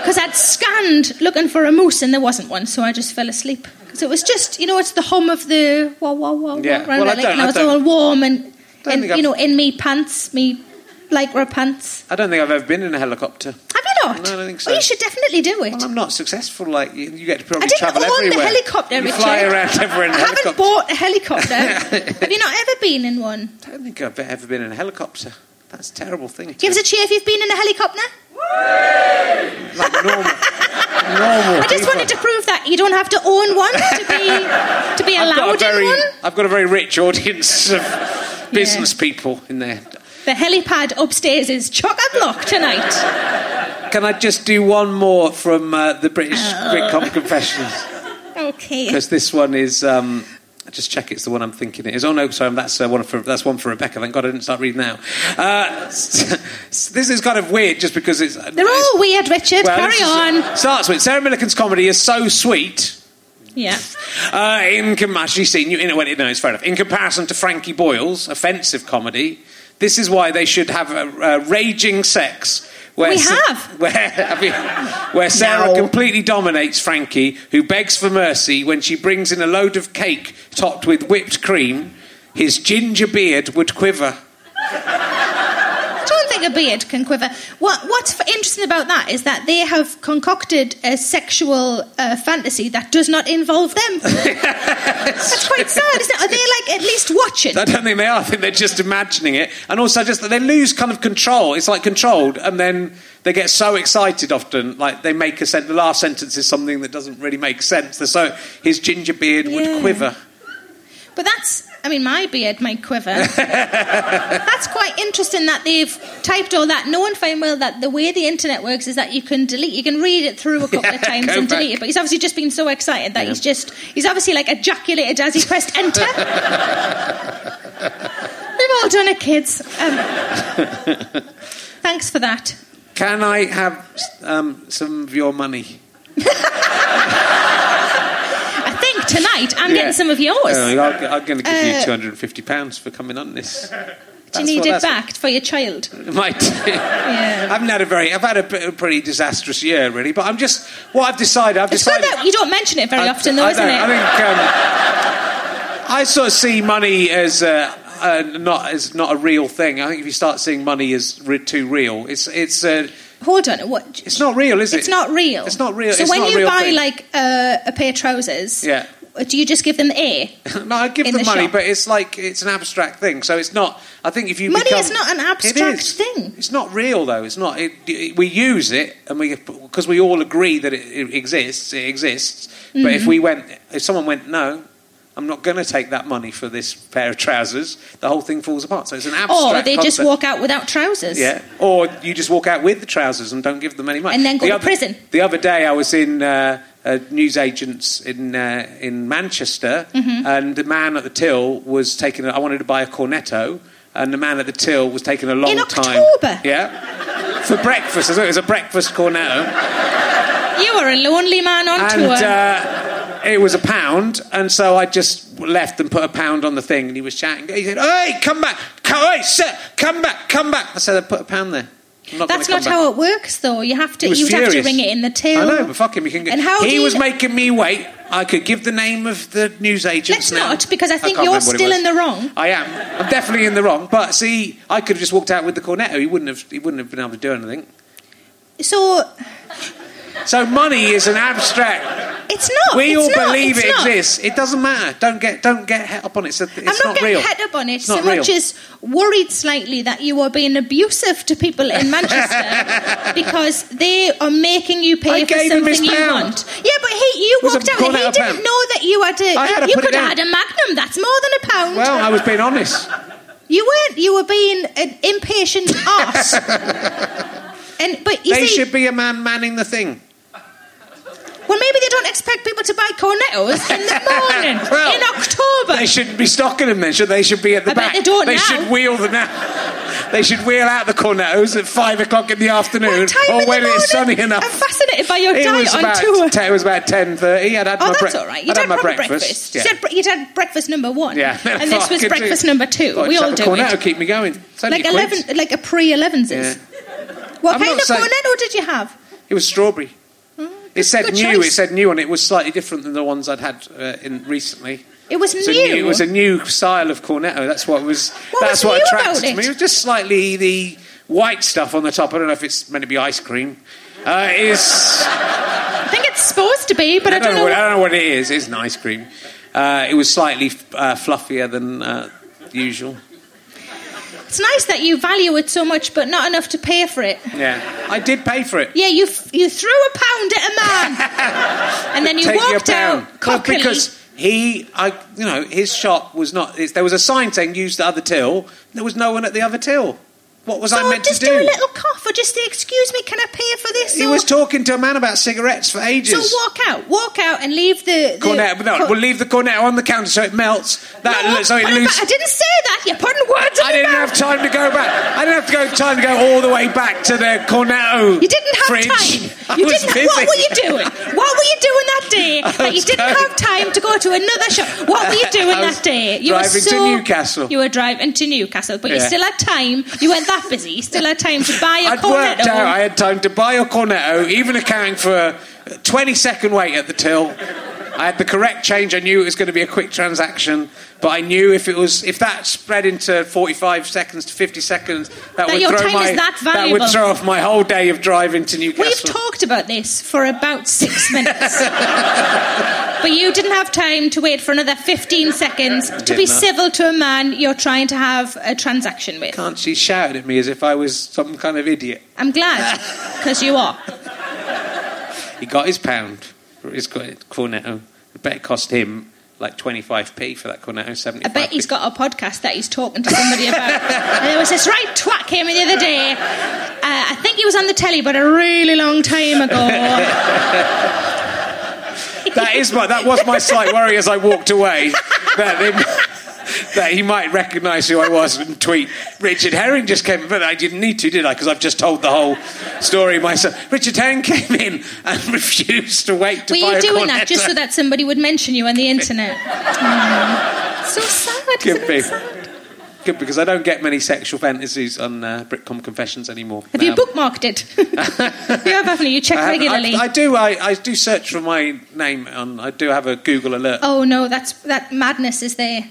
because I'd scanned looking for a moose and there wasn't one, so I just fell asleep. So it was just, you know, it's the hum of the wah wah wah Yeah. wah, Well, I it, like, and I I was don't- all warm and, and you know, in me pants, me lycra pants. I don't think I've ever been in a helicopter. Have you not? No, I don't think oh, so. Well, you should definitely do it. Well, I'm not successful. Like you, you get to probably I didn't travel own everywhere. the helicopter, you Richard. fly around <laughs> everywhere in a I haven't bought a helicopter. <laughs> Have you not ever been in one? I don't think I've ever been in a helicopter. That's a terrible thing. Give us a cheer if you've been in a helicopter. like normal, normal. I just wanted to prove that you don't have to own one to be to be I've got allowed a very, in one. I've got a very rich audience of business people in there. The helipad upstairs is chock a block tonight. Can I just do one more from uh, the British Oh. Britcom Confessions? Okay. Because this one is. Um, just check it's the one I'm thinking it is. Oh no, sorry, that's uh, one for that's one for Rebecca. Thank God I didn't start reading now. Uh, <laughs> this is kind of weird, just because it's. They're all weird, Richard. Well, Carry is- on. Starts with Sarah Millican's comedy is so sweet. Yeah. Uh, in actually, seen you in well, no, it's fair enough. In comparison to Frankie Boyle's offensive comedy, this is why they should have a, a raging sex. Where We Sa- have. <laughs> Where, I mean, where Sarah No. completely dominates Frankie, who begs for mercy when she brings in a load of cake topped with whipped cream. His ginger beard would quiver. I a beard can quiver. What, what's interesting about that is that they have concocted a sexual uh, fantasy that does not involve them. <laughs> That's quite sad, isn't it? Are they like at least watching? I don't think they are. I think they're just imagining it, and also just that they lose kind of control. It's like controlled, and then they get so excited. Often, like they make a sentence. The last sentence is something that doesn't really make sense. So his ginger beard Yeah. would quiver. But that's, I mean, my beard might quiver. <laughs> that's quite interesting that they've typed all that, knowing fine well that the way the internet works is that you can delete, you can read it through a couple of times and delete it. But he's obviously just been so excited that he's just, he's obviously like ejaculated as he pressed enter. <laughs> We've all done it, kids. Um, <laughs> thanks for that. Can I have um, some of your money? Tonight I'm Yeah. getting some of yours. Uh, I'm, going to give you Uh, and fifty pounds for coming on this. Do you need it back for your child? Might do. I haven't had a very. I've had a, pretty disastrous year, really. But I'm just. What I've decided. I've It's good decided. that you don't mention it very I- often, though, isn't it? I think. Um, I sort of see money as. Uh, uh, not as not a real thing. I think if you start seeing money as re- too real, it's it's uh, Hold on, what? it's not real, is it? It's not real. It's not real. So it's when not a you buy thing. like uh, a pair of trousers, Yeah. Do you just give them the A? <laughs> no, I give them the money, shop. but it's like it's an abstract thing. So it's not. I think if you Money become- is not an abstract is. thing. It's not real though. It's not. It, it- we use it, and we because we all agree that it, it exists. It exists. But Mm-hmm. if we went, if someone went, no. I'm not going to take that money for this pair of trousers. The whole thing falls apart. So it's an abstract. Or they just walk out without trousers. Yeah, or you just walk out with the trousers and don't give them any money, And then go the to other, prison. The other day, I was in uh, a newsagents in uh, in Manchester, Mm-hmm. and the man at the till was taking. A, I wanted to buy a cornetto, and the man at the till was taking a long In time. October? Yeah, for breakfast. I thought it was a breakfast cornetto, You are a lonely man on and tour. uh, it was a pound, and so I just left and put a pound on the thing, and he was shouting. He said, "Hey, come back! Come, hey, sir, come back! Come back!" I said, "I put a pound there." Not That's not back." how it works, though. You have to. You'd have to ring it in the till. I know, but fuck him. He can get. And how he you- was making me wait. I could give the name of the newsagents Let's now. not, because I think can't you're remember what it still in the wrong. I am. I'm definitely in the wrong. But see, I could have just walked out with the cornetto. He wouldn't have. He wouldn't have been able to do anything. So So money is an abstract. it's not. We it's all not, believe it not. exists. It doesn't matter. Don't get. Don't get het up on it. It's, it's I'm not, not getting real. het up on it It's so not much as worried slightly that you are being abusive to people in <laughs> Manchester because they are making you pay I for something you pound. want. Yeah, but he, you a walked out he cornet didn't pound. know that you had a. I had to you put it could have had a Magnum. That's more than a pound. Well, I was being honest. you weren't. You were being an impatient <laughs> arse. and but you They see, should be a man manning the thing. Well, maybe they don't expect people to buy cornettos in the <laughs> morning Well, in October. They shouldn't be stocking them then, should they? They should be at the I bet back. they don't now. should wheel them out. They should wheel out the cornettos at five o'clock in the afternoon, What time or when it's sunny enough. I'm fascinated by your it diet on about tour. Ten, it was about ten thirty. I'd had Oh, my all right. You I'd had had my breakfast. breakfast. Yeah. You, had, you'd had breakfast number one. yeah, and this was breakfast do- number two. We all do cornetto it. keep me going. Like eleven, like a pre elevens. Yeah. What I'm kind of saying- cornetto did you have? It was strawberry. It said good new. choice. It said new, and it was slightly different than the ones I'd had uh, in recently. It was It a new. new, it was a new style of cornetto. That's what was. What that's was what new attracted about it? me. It was just slightly the white stuff on the top. I don't know if it's meant to be ice cream. Uh, is I think it's supposed to be, but I, don't know. What. I don't know what it is. It's an ice cream. Uh, it was slightly uh, fluffier than uh, usual. It's nice that you value it so much, but not enough to pay for it. Yeah, I did pay for it. Yeah, you f- you threw a pound at a man, <laughs> and then you Take walked out Well, because he, I, you know, his shop was not. There was a sign saying use the other till. There was no one at the other till. What was I meant just to do? Just do a little cough, or just say, "Excuse me, can I pay for this?" he or- was talking to a man about cigarettes for ages. So walk out, walk out, and leave the, the Cornetto, no, co- we'll leave the cornetto on the counter so it melts. That No, so it loses. I didn't say that. You're putting words in I didn't mouth. have time to go back. I didn't have to go time to go all the way back to the cornetto. You didn't have fridge. time. <laughs> I You was didn't. busy. What were you doing? What were you doing that day <laughs> that you didn't going- have time to go to another shop? What were you <laughs> doing I that day? You driving were to so, Newcastle. You were driving to Newcastle, but you still had time. You weren't that busy. You still had time to buy a I'd worked out I had time to buy a cornetto, even accounting for a 20 second wait at the till. I had the correct change. I knew it was going to be a quick transaction, but I knew if it was if that spread into 45 seconds to 50 seconds, that, That would your throw time my is that would throw off my whole day of driving to Newcastle. We've talked about this for about six minutes. <laughs> but you didn't have time to wait for another 15 seconds to be not. civil to a man you're trying to have a transaction with. Can't she shouted at me as if I was some kind of idiot? I'm glad, because you are. He got his pound his cornetto. I bet it cost him like 25p for that cornetto. 75. I bet he's got a podcast that he's talking to somebody about. <laughs> and there was this right twat came in the other day. Uh, I think he was on the telly, but a really long time ago. <laughs> That is my. That was my slight worry as I walked away. <laughs> That, they, that he might recognise who I was and tweet. Richard Herring just came, in. but I didn't need to, did I? Because I've just told the whole story myself. Richard Herring came in and <laughs> refused to wait to Were you doing that just so that somebody would mention you on the internet? <laughs> So sad. Could be. sad? Because I don't get many sexual fantasies on uh, Britcom Confessions anymore. Have you bookmarked it? <laughs> you have, haven't you? You check I regularly. I, I do. I, I do search for my name on. I do have a Google alert. Oh no, that's that madness is there.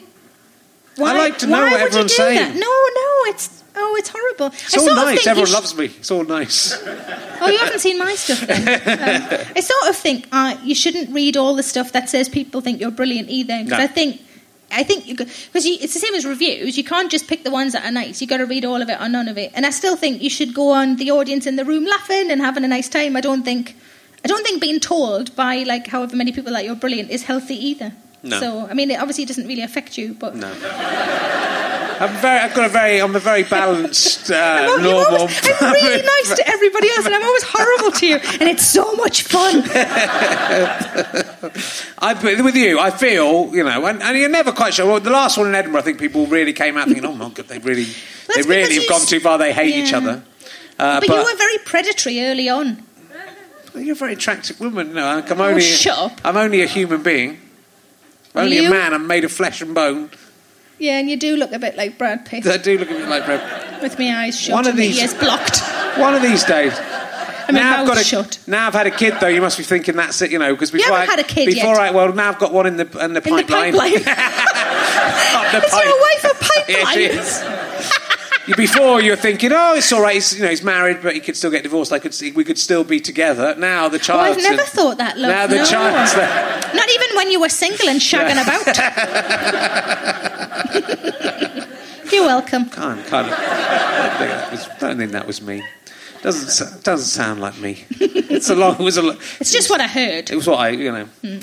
Why, like to know what would everyone's you do saying. That? No, no, it's oh, it's horrible. it's all nice. Everyone loves me. It's all nice. <laughs> Oh, you haven't seen my stuff then. <laughs> Um, I sort of think uh, you shouldn't read all the stuff that says people think you're brilliant either, because No. I think. I think because it's the same as reviews. You can't just pick the ones that are nice. You got to read all of it or none of it. And I still think you should go on the audience in the room laughing and having a nice time. I don't think, I don't think being told by like however many people that you're brilliant is healthy either. No. So I mean, it obviously doesn't really affect you, but No. I'm very. I've got a very. I'm a very balanced, <laughs> uh, I'm, al- you're normal. always- I'm <laughs> really nice to everybody else, and I'm always horrible to you, and it's so much fun. <laughs> I, with you, I feel you know, and, and you're never quite sure. Well, the last one in Edinburgh, I think people really came out thinking, "Oh my god, they really, they really have gone too far. They hate each other." Uh, But, you were very predatory early on. you're a very attractive woman. No, I'm only. Oh, shut up. I'm only a human being. Only a man. I'm made of flesh and bone. Yeah, and you do look a bit like Brad Pitt I do look a bit like Brad. with my eyes shut One of these- ears blocked. One of these days. Now I've got a, shut. Now I've had a kid, though. You must be thinking that's it, you know, because before I, had a kid before yet. I well now I've got one in the in the In the pipeline. <laughs> the Is pipe. your wife a <laughs> Yeah, pipeline? is. You- Before you're thinking, oh, it's all right. He's, you know, he's married, but he could still get divorced. I could see we could still be together. Now the Oh, child. I've never thought that, love. Now the no. child's there. Not even when you were single and shagging about. <laughs> You're welcome. Can't, can't. I don't think that was, don't think that was me. Doesn't doesn't sound like me. It's a long. It was a. It's just what I heard. It was what I, you know. Hmm.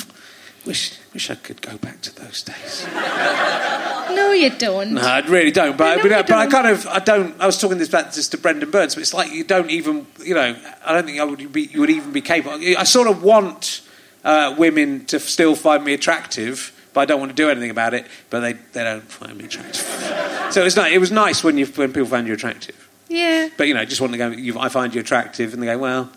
Wish wish I could go back to those days. <laughs> No, you don't. No, I really don't. But, I know but, but I kind of, I don't. I was talking this about this to Brendon Burns, but it's like you don't even, you know, I don't think I would be, you would even be capable. I sort of want uh, women to still find me attractive, but I don't want to do anything about it. But they, they don't find me attractive. so it was nice. It was nice when you when people found you attractive. Yeah. But you know, just want to go. You, I find you attractive, and they go, well.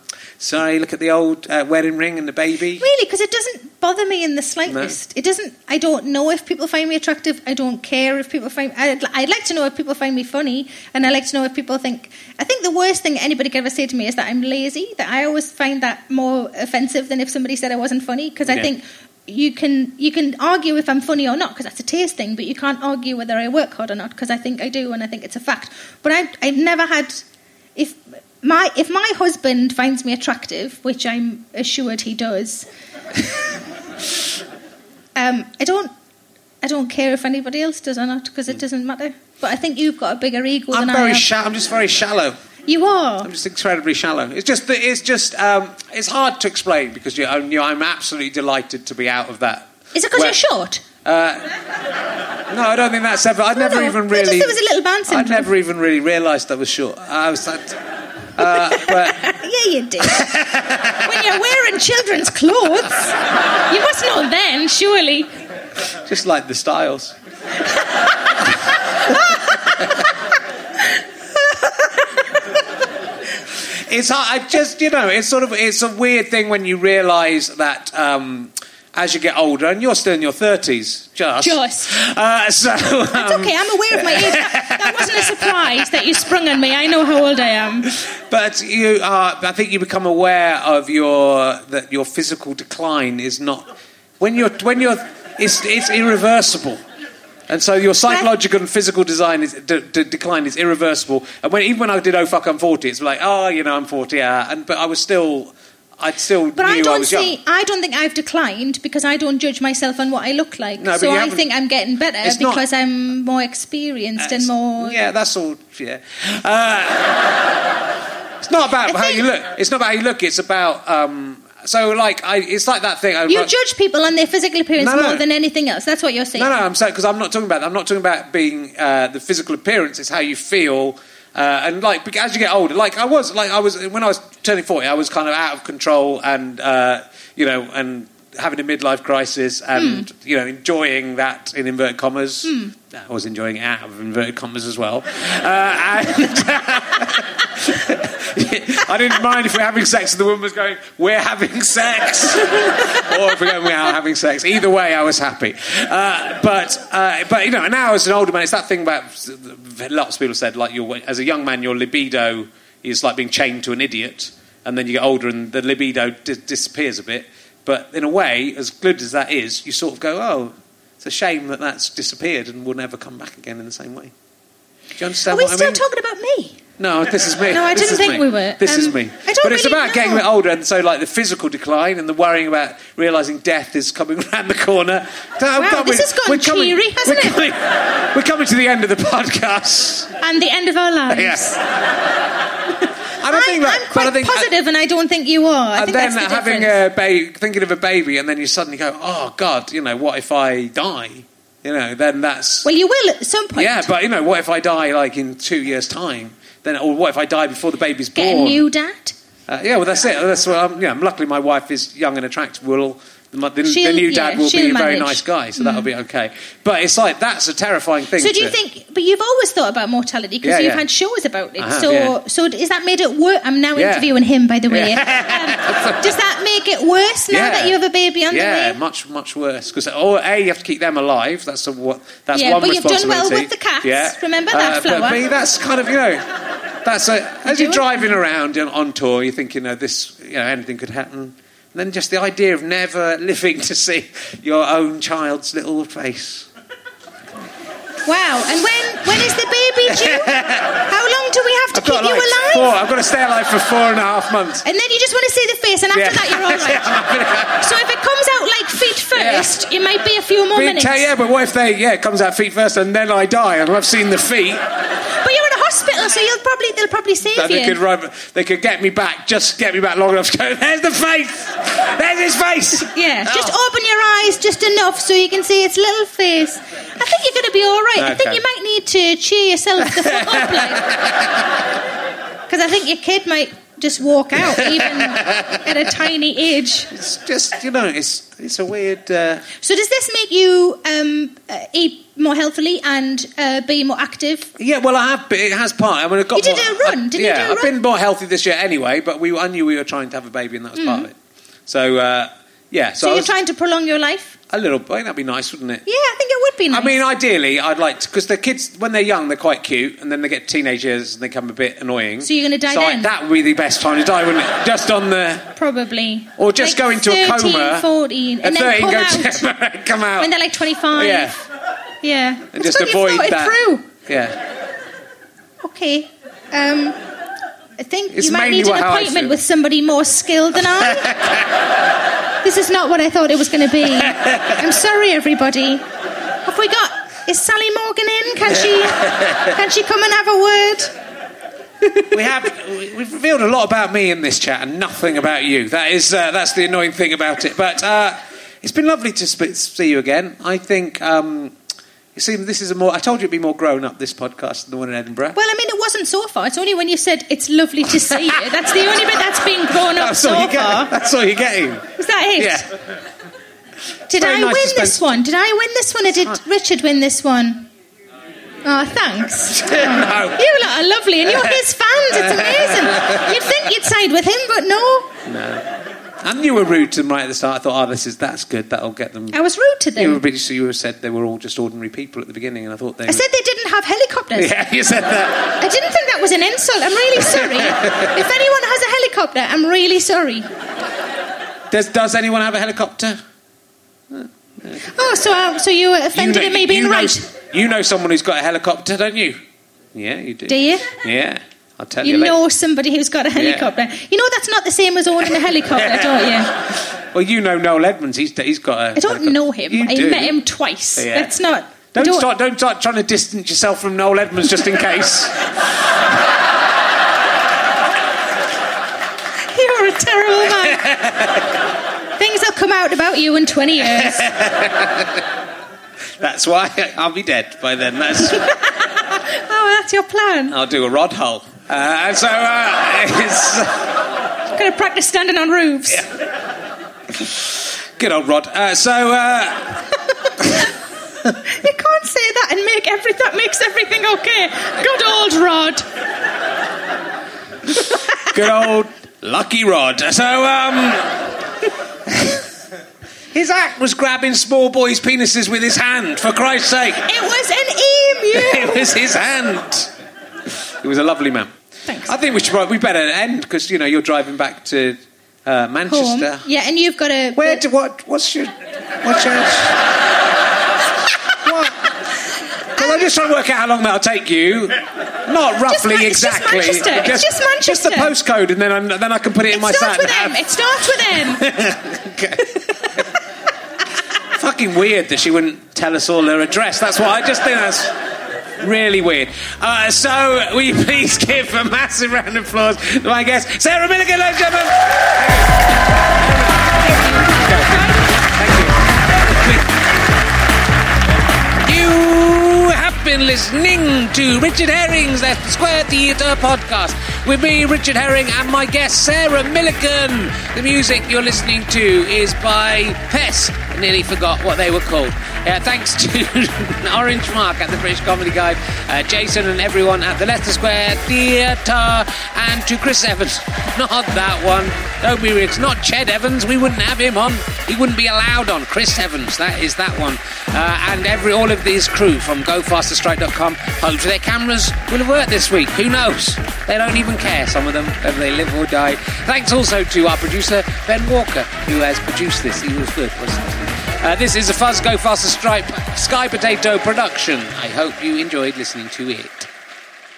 Sorry, look at the old uh, wedding ring and the baby. Really, because it doesn't bother me in the slightest. It doesn't. I don't know if people find me attractive. I don't care if people find. I'd, I'd like to know if people find me funny, and I like to know if people think. I think the worst thing anybody could ever say to me is that I'm lazy. That I always find that more offensive than if somebody said I wasn't funny. Because I think you can you can argue if I'm funny or not because that's a taste thing, but you can't argue whether I work hard or not because I think I do and I think it's a fact. But I I've never had if my if my husband finds me attractive, which I'm assured he does, <laughs> um, I don't I don't care if anybody else does or not because it doesn't matter. But I think you've got a bigger ego I'm than I very have. shallow. I'm just very shallow. you are. I'm just incredibly shallow. It's just that it's just um, it's hard to explain because you, you know, I'm absolutely delighted to be out of that. Is it because you're short? No, I don't think that's ever. I'd never no. even I really. there was a little man I syndrome. never even really realised I was short. I was like, uh, but <laughs> Yeah, you did. when you're wearing children's clothes, you must know then, surely. just like the styles. <laughs> it's hard. I just you know it's sort of it's a weird thing when you realise that. Um, as you get older, and you're still in your thirties, just. Just. Uh, so, It's um, okay, I'm aware of my age. That, that wasn't a surprise that you sprung on me. I know how old I am. But you are, I think you become aware of your that your physical decline is not when you're when you're it's it's irreversible. And so your psychological and physical design is, de- de- decline is irreversible. And when, even when I did Oh Fuck I'm 40, it's like, oh, you know, I'm 40, yeah. And, but I was still, I still But knew I I, don't was see. I don't think I've declined because I don't judge myself on what I look like. No, so I think I'm getting better It's not- because I'm more experienced and more. Yeah, that's all. Yeah. Uh, <laughs> it's not about I how think- you look. It's not about how you look. It's about. Um, so, like, I, it's like that thing. I, You judge people on their physical appearance No, no. more than anything else. That's what you're saying. No, no, I'm saying because I'm not talking about. I'm not talking about being uh, the physical appearance. It's how you feel, uh, and like as you get older, like I was, like I was when I was turning forty, I was kind of out of control, and uh, you know, and having a midlife crisis, and Hmm. you know, enjoying that in inverted commas. I was enjoying it out of inverted commas as well, uh, and, <laughs> <laughs> I didn't mind if we're having sex and the woman was going, "We're having sex," <laughs> or if we're going, "We are having sex." Either way, I was happy. Uh, but uh, but you know, now as an older man, it's that thing about lots of people said like, your, as a young man, your libido is like being chained to an idiot, and then you get older and the libido di- disappears a bit. But in a way, as good as that is, you sort of go, "Oh, it's a shame that that's disappeared and will never come back again in the same way." Do you understand Are we what I still mean? talking about me? No, this is me. No, I This didn't think me. we were. This is Um, me. I don't but it's really about getting a bit older, and so like the physical decline and the worrying about realizing death is coming <laughs> around the corner. Wow, this has gotten cheery, hasn't we're it? Coming, we're coming to the end of the podcast. And the end of our lives. Yes. I don't I, think that, I'm quite I think, positive, and I don't think you are. I and think then the having difference. a baby, thinking of a baby, and then you suddenly go, "Oh God, you know, what if I die?" You know, then that's Well, you will at some point. yeah. But you know, what if I die like in two years' time? Then, or what if I die before the baby's Get born? a new dad. Uh, yeah, well, that's it. That's what I'm, yeah. Luckily, my wife is young and attractive. Will the, the, new yeah, dad will be a very manage. Mm. nice guy, so that'll be okay. But it's like that's a terrifying thing. So do you think? But you've always thought about mortality because Yeah, you've yeah. had shows about it. Have, so, yeah. so is that made it worse? I'm now Yeah. interviewing him, by the way. Yeah. Um, does that make it worse now Yeah. that you have a baby on yeah, the way? much much worse because oh, a you have to keep them alive. That's a, what that's Yeah, one but you've done well with the cats. Yeah, Remember that Uh, flower? But B, that's kind of you know, that's a, as do you're driving around on, on tour, you think you know this, you know, anything could happen. And then just the idea of never living to see your own child's little face. Wow. And when when is the baby <laughs> due? How long do we have to I've keep you like alive? four. I've got to stay alive for four and a half months. And then you just want to see the face, and after Yeah. that you're all <laughs> right. so if it comes out like feet first, it might be a few more But minutes. tell- yeah, but what if they yeah it comes out feet first and then I die and I've seen the feet? But you're in a hospital, so you'll probably they'll probably save they you. could run, they could get me back, just get me back long enough to go. There's the face. There's his face. Yeah, oh. just Oh. open your eyes just enough so you can see its little face. I think you're going to be all right. I think you might need to cheer yourself the fuck up, because I think your kid might just walk out even <laughs> at a tiny age. It's just you know, it's it's a weird. Uh, So does this make you um, uh, eat more healthily and uh, be more active? yeah, well, I have. It has part. I mean, I've got You did more, a run, I- didn't you yeah, do a I've run? been more healthy this year anyway. But we, I knew we were trying to have a baby, and that was part of it. So uh, yeah, so, So you're was, trying to prolong your life? A little. That'd be nice, wouldn't it? Yeah, I think it would be nice. I mean, ideally, I'd like to because the kids when they're young, they're quite cute, and then they get teenagers and they become a bit annoying. So you're gonna die so I- then? that would be the best time to die, wouldn't it? Just on the Probably. or just Like go into a coma. 14, At and then 13, come go out. to, come out. when they're like 25. yeah, Yeah. and just avoid that. through. Yeah, Okay. Um, I think It's you might need an I appointment with somebody more skilled than I. <laughs> this is not what I thought it was going to be. <laughs> I'm sorry, everybody. Have we got? Is Sally Morgan in? Can she? Can she come and have a word? we have we've revealed a lot about me in this chat and nothing about you. That is uh, that's the annoying thing about it. But uh, it's been lovely to sp- see you again. I think. Um, you see, this is a more. I told you it'd be more grown up this podcast than the one in Edinburgh. Well, I mean, it wasn't so far. It's only when you said it's lovely to see you. <laughs> That's the only bit that's been grown up that's so far. getting. That's all you're getting. Is that it? Yeah. Did I nice win spend- this one? Did I win this one, or did Richard win this one? Oh, thanks. <laughs> no. You lot are lovely, and you're his fans. It's amazing. <laughs> You'd think you'd side with him, but no. no. And you were rude to them right at the start. I thought, oh, this is that's good. That'll get them. I was rude to them. You were, you said they were all just ordinary people at the beginning, and I thought they. I said they didn't have helicopters. <laughs> Yeah, you said that. I didn't think that was an insult. I'm really sorry. <laughs> if anyone has a helicopter, I'm really sorry. Does, does anyone have a helicopter? Oh, so uh, so you were offended at me being you know, right? You know someone who's got a helicopter, don't you? Yeah, you do. Do you? Yeah, I'll tell You you. later. know somebody who's got a helicopter. You know that's not the same as owning a helicopter, <laughs> don't you? Well, you know Noel Edmonds. He's he's got a. I don't helicopter. know him. You I do. met him twice. Yeah. That's not. Don't, don't- start. Don't start trying to distance yourself from Noel Edmonds just in case. <laughs> You're a terrible man. <laughs> Things will come out about you in 20 years. That's why I'll be dead by then. That's. Oh, that's your plan. I'll do a rod hull. Uh, and so uh, it's Going to practice standing on roofs. Yeah. good old rod. Uh, so uh, <laughs> You can't say that and make every that makes everything okay. Good old Rod. <laughs> Good old Lucky Rod. So, um. <laughs> His act was grabbing small boys' penises with his hand, for Christ's sake. It was an emu. It was his hand. He was a lovely man. Thanks. I think we should probably, we better end because you know you're driving back to uh, Home. Manchester. Yeah, and you've got a. Where? Do, what? What's your? What's your? <laughs> what? Because I'm just trying to work out how long that'll take you. Not roughly, Man- it's just exactly. Manchester. It's just Just the postcode, and then I, then I can put it in my. It my starts sat with nav. M. It starts with M. <laughs> Fucking weird that she wouldn't tell us all her address. That's why I just think that's really weird. Uh, so, will <laughs> you please give a massive round of applause to my guest, Sarah Millican, ladies and gentlemen? You have been listening to Richard Herring's Leicester Square Theatre podcast with me, Richard Herring, and my guest, Sarah Millican. The music you're listening to is by Pest. Nearly forgot what they were called. Uh, thanks to <laughs> Orange Mark at the British Comedy Guide, uh, Jason and everyone at the Leicester Square Theatre, and to Chris Evans. <laughs> Not that one. Don't be it's not Ched Evans. We wouldn't have him on. He wouldn't be allowed on. Chris Evans. That is that one. Uh, and every all of these crew from GoFasterStripe.com. Hopefully their cameras will have worked this week. Who knows? They don't even care. Some of them whether they live or die. Thanks also to our producer Ben Walker, who has produced this. He was good, wasn't he? Uh, this is a Fuzz Go Faster Stripe Sky Potato production. I hope you enjoyed listening to it.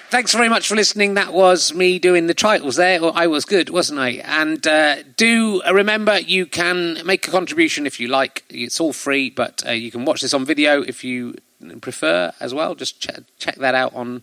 Thanks very much for listening. That was me doing the titles there. I was good, wasn't I? And uh, do remember you can make a contribution if you like. It's all free, but uh, you can watch this on video if you prefer as well. Just ch- check that out on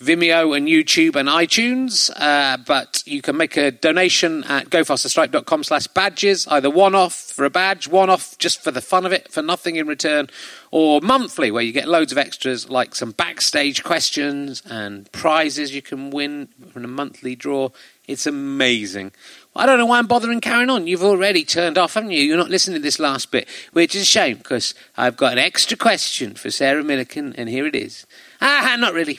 Vimeo and YouTube and iTunes. Uh, but you can make a donation at gofasterstripe.com slash badges, either one off for a badge, one off just for the fun of it, for nothing in return, or monthly, where you get loads of extras like some backstage questions and prizes you can win from a monthly draw. It's amazing. I don't know why I'm bothering carrying on. You've already turned off, haven't you? You're not listening to this last bit, which is a shame because I've got an extra question for Sarah Millican, and here it is. Ah, not really.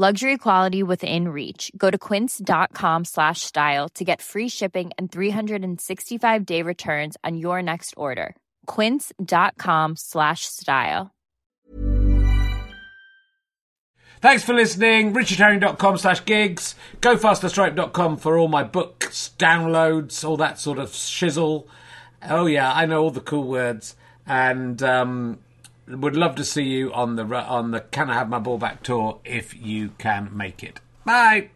Luxury quality within reach. Go to quince.com slash style to get free shipping and 365 day returns on your next order. Quince.com slash style. Thanks for listening. RichardHerring.com slash gigs. GoFasterStripe.com for all my books, downloads, all that sort of shizzle. Oh, yeah, I know all the cool words. And um, would love to see you on the on the Can I Have My Ball Back tour if you can make it. Bye.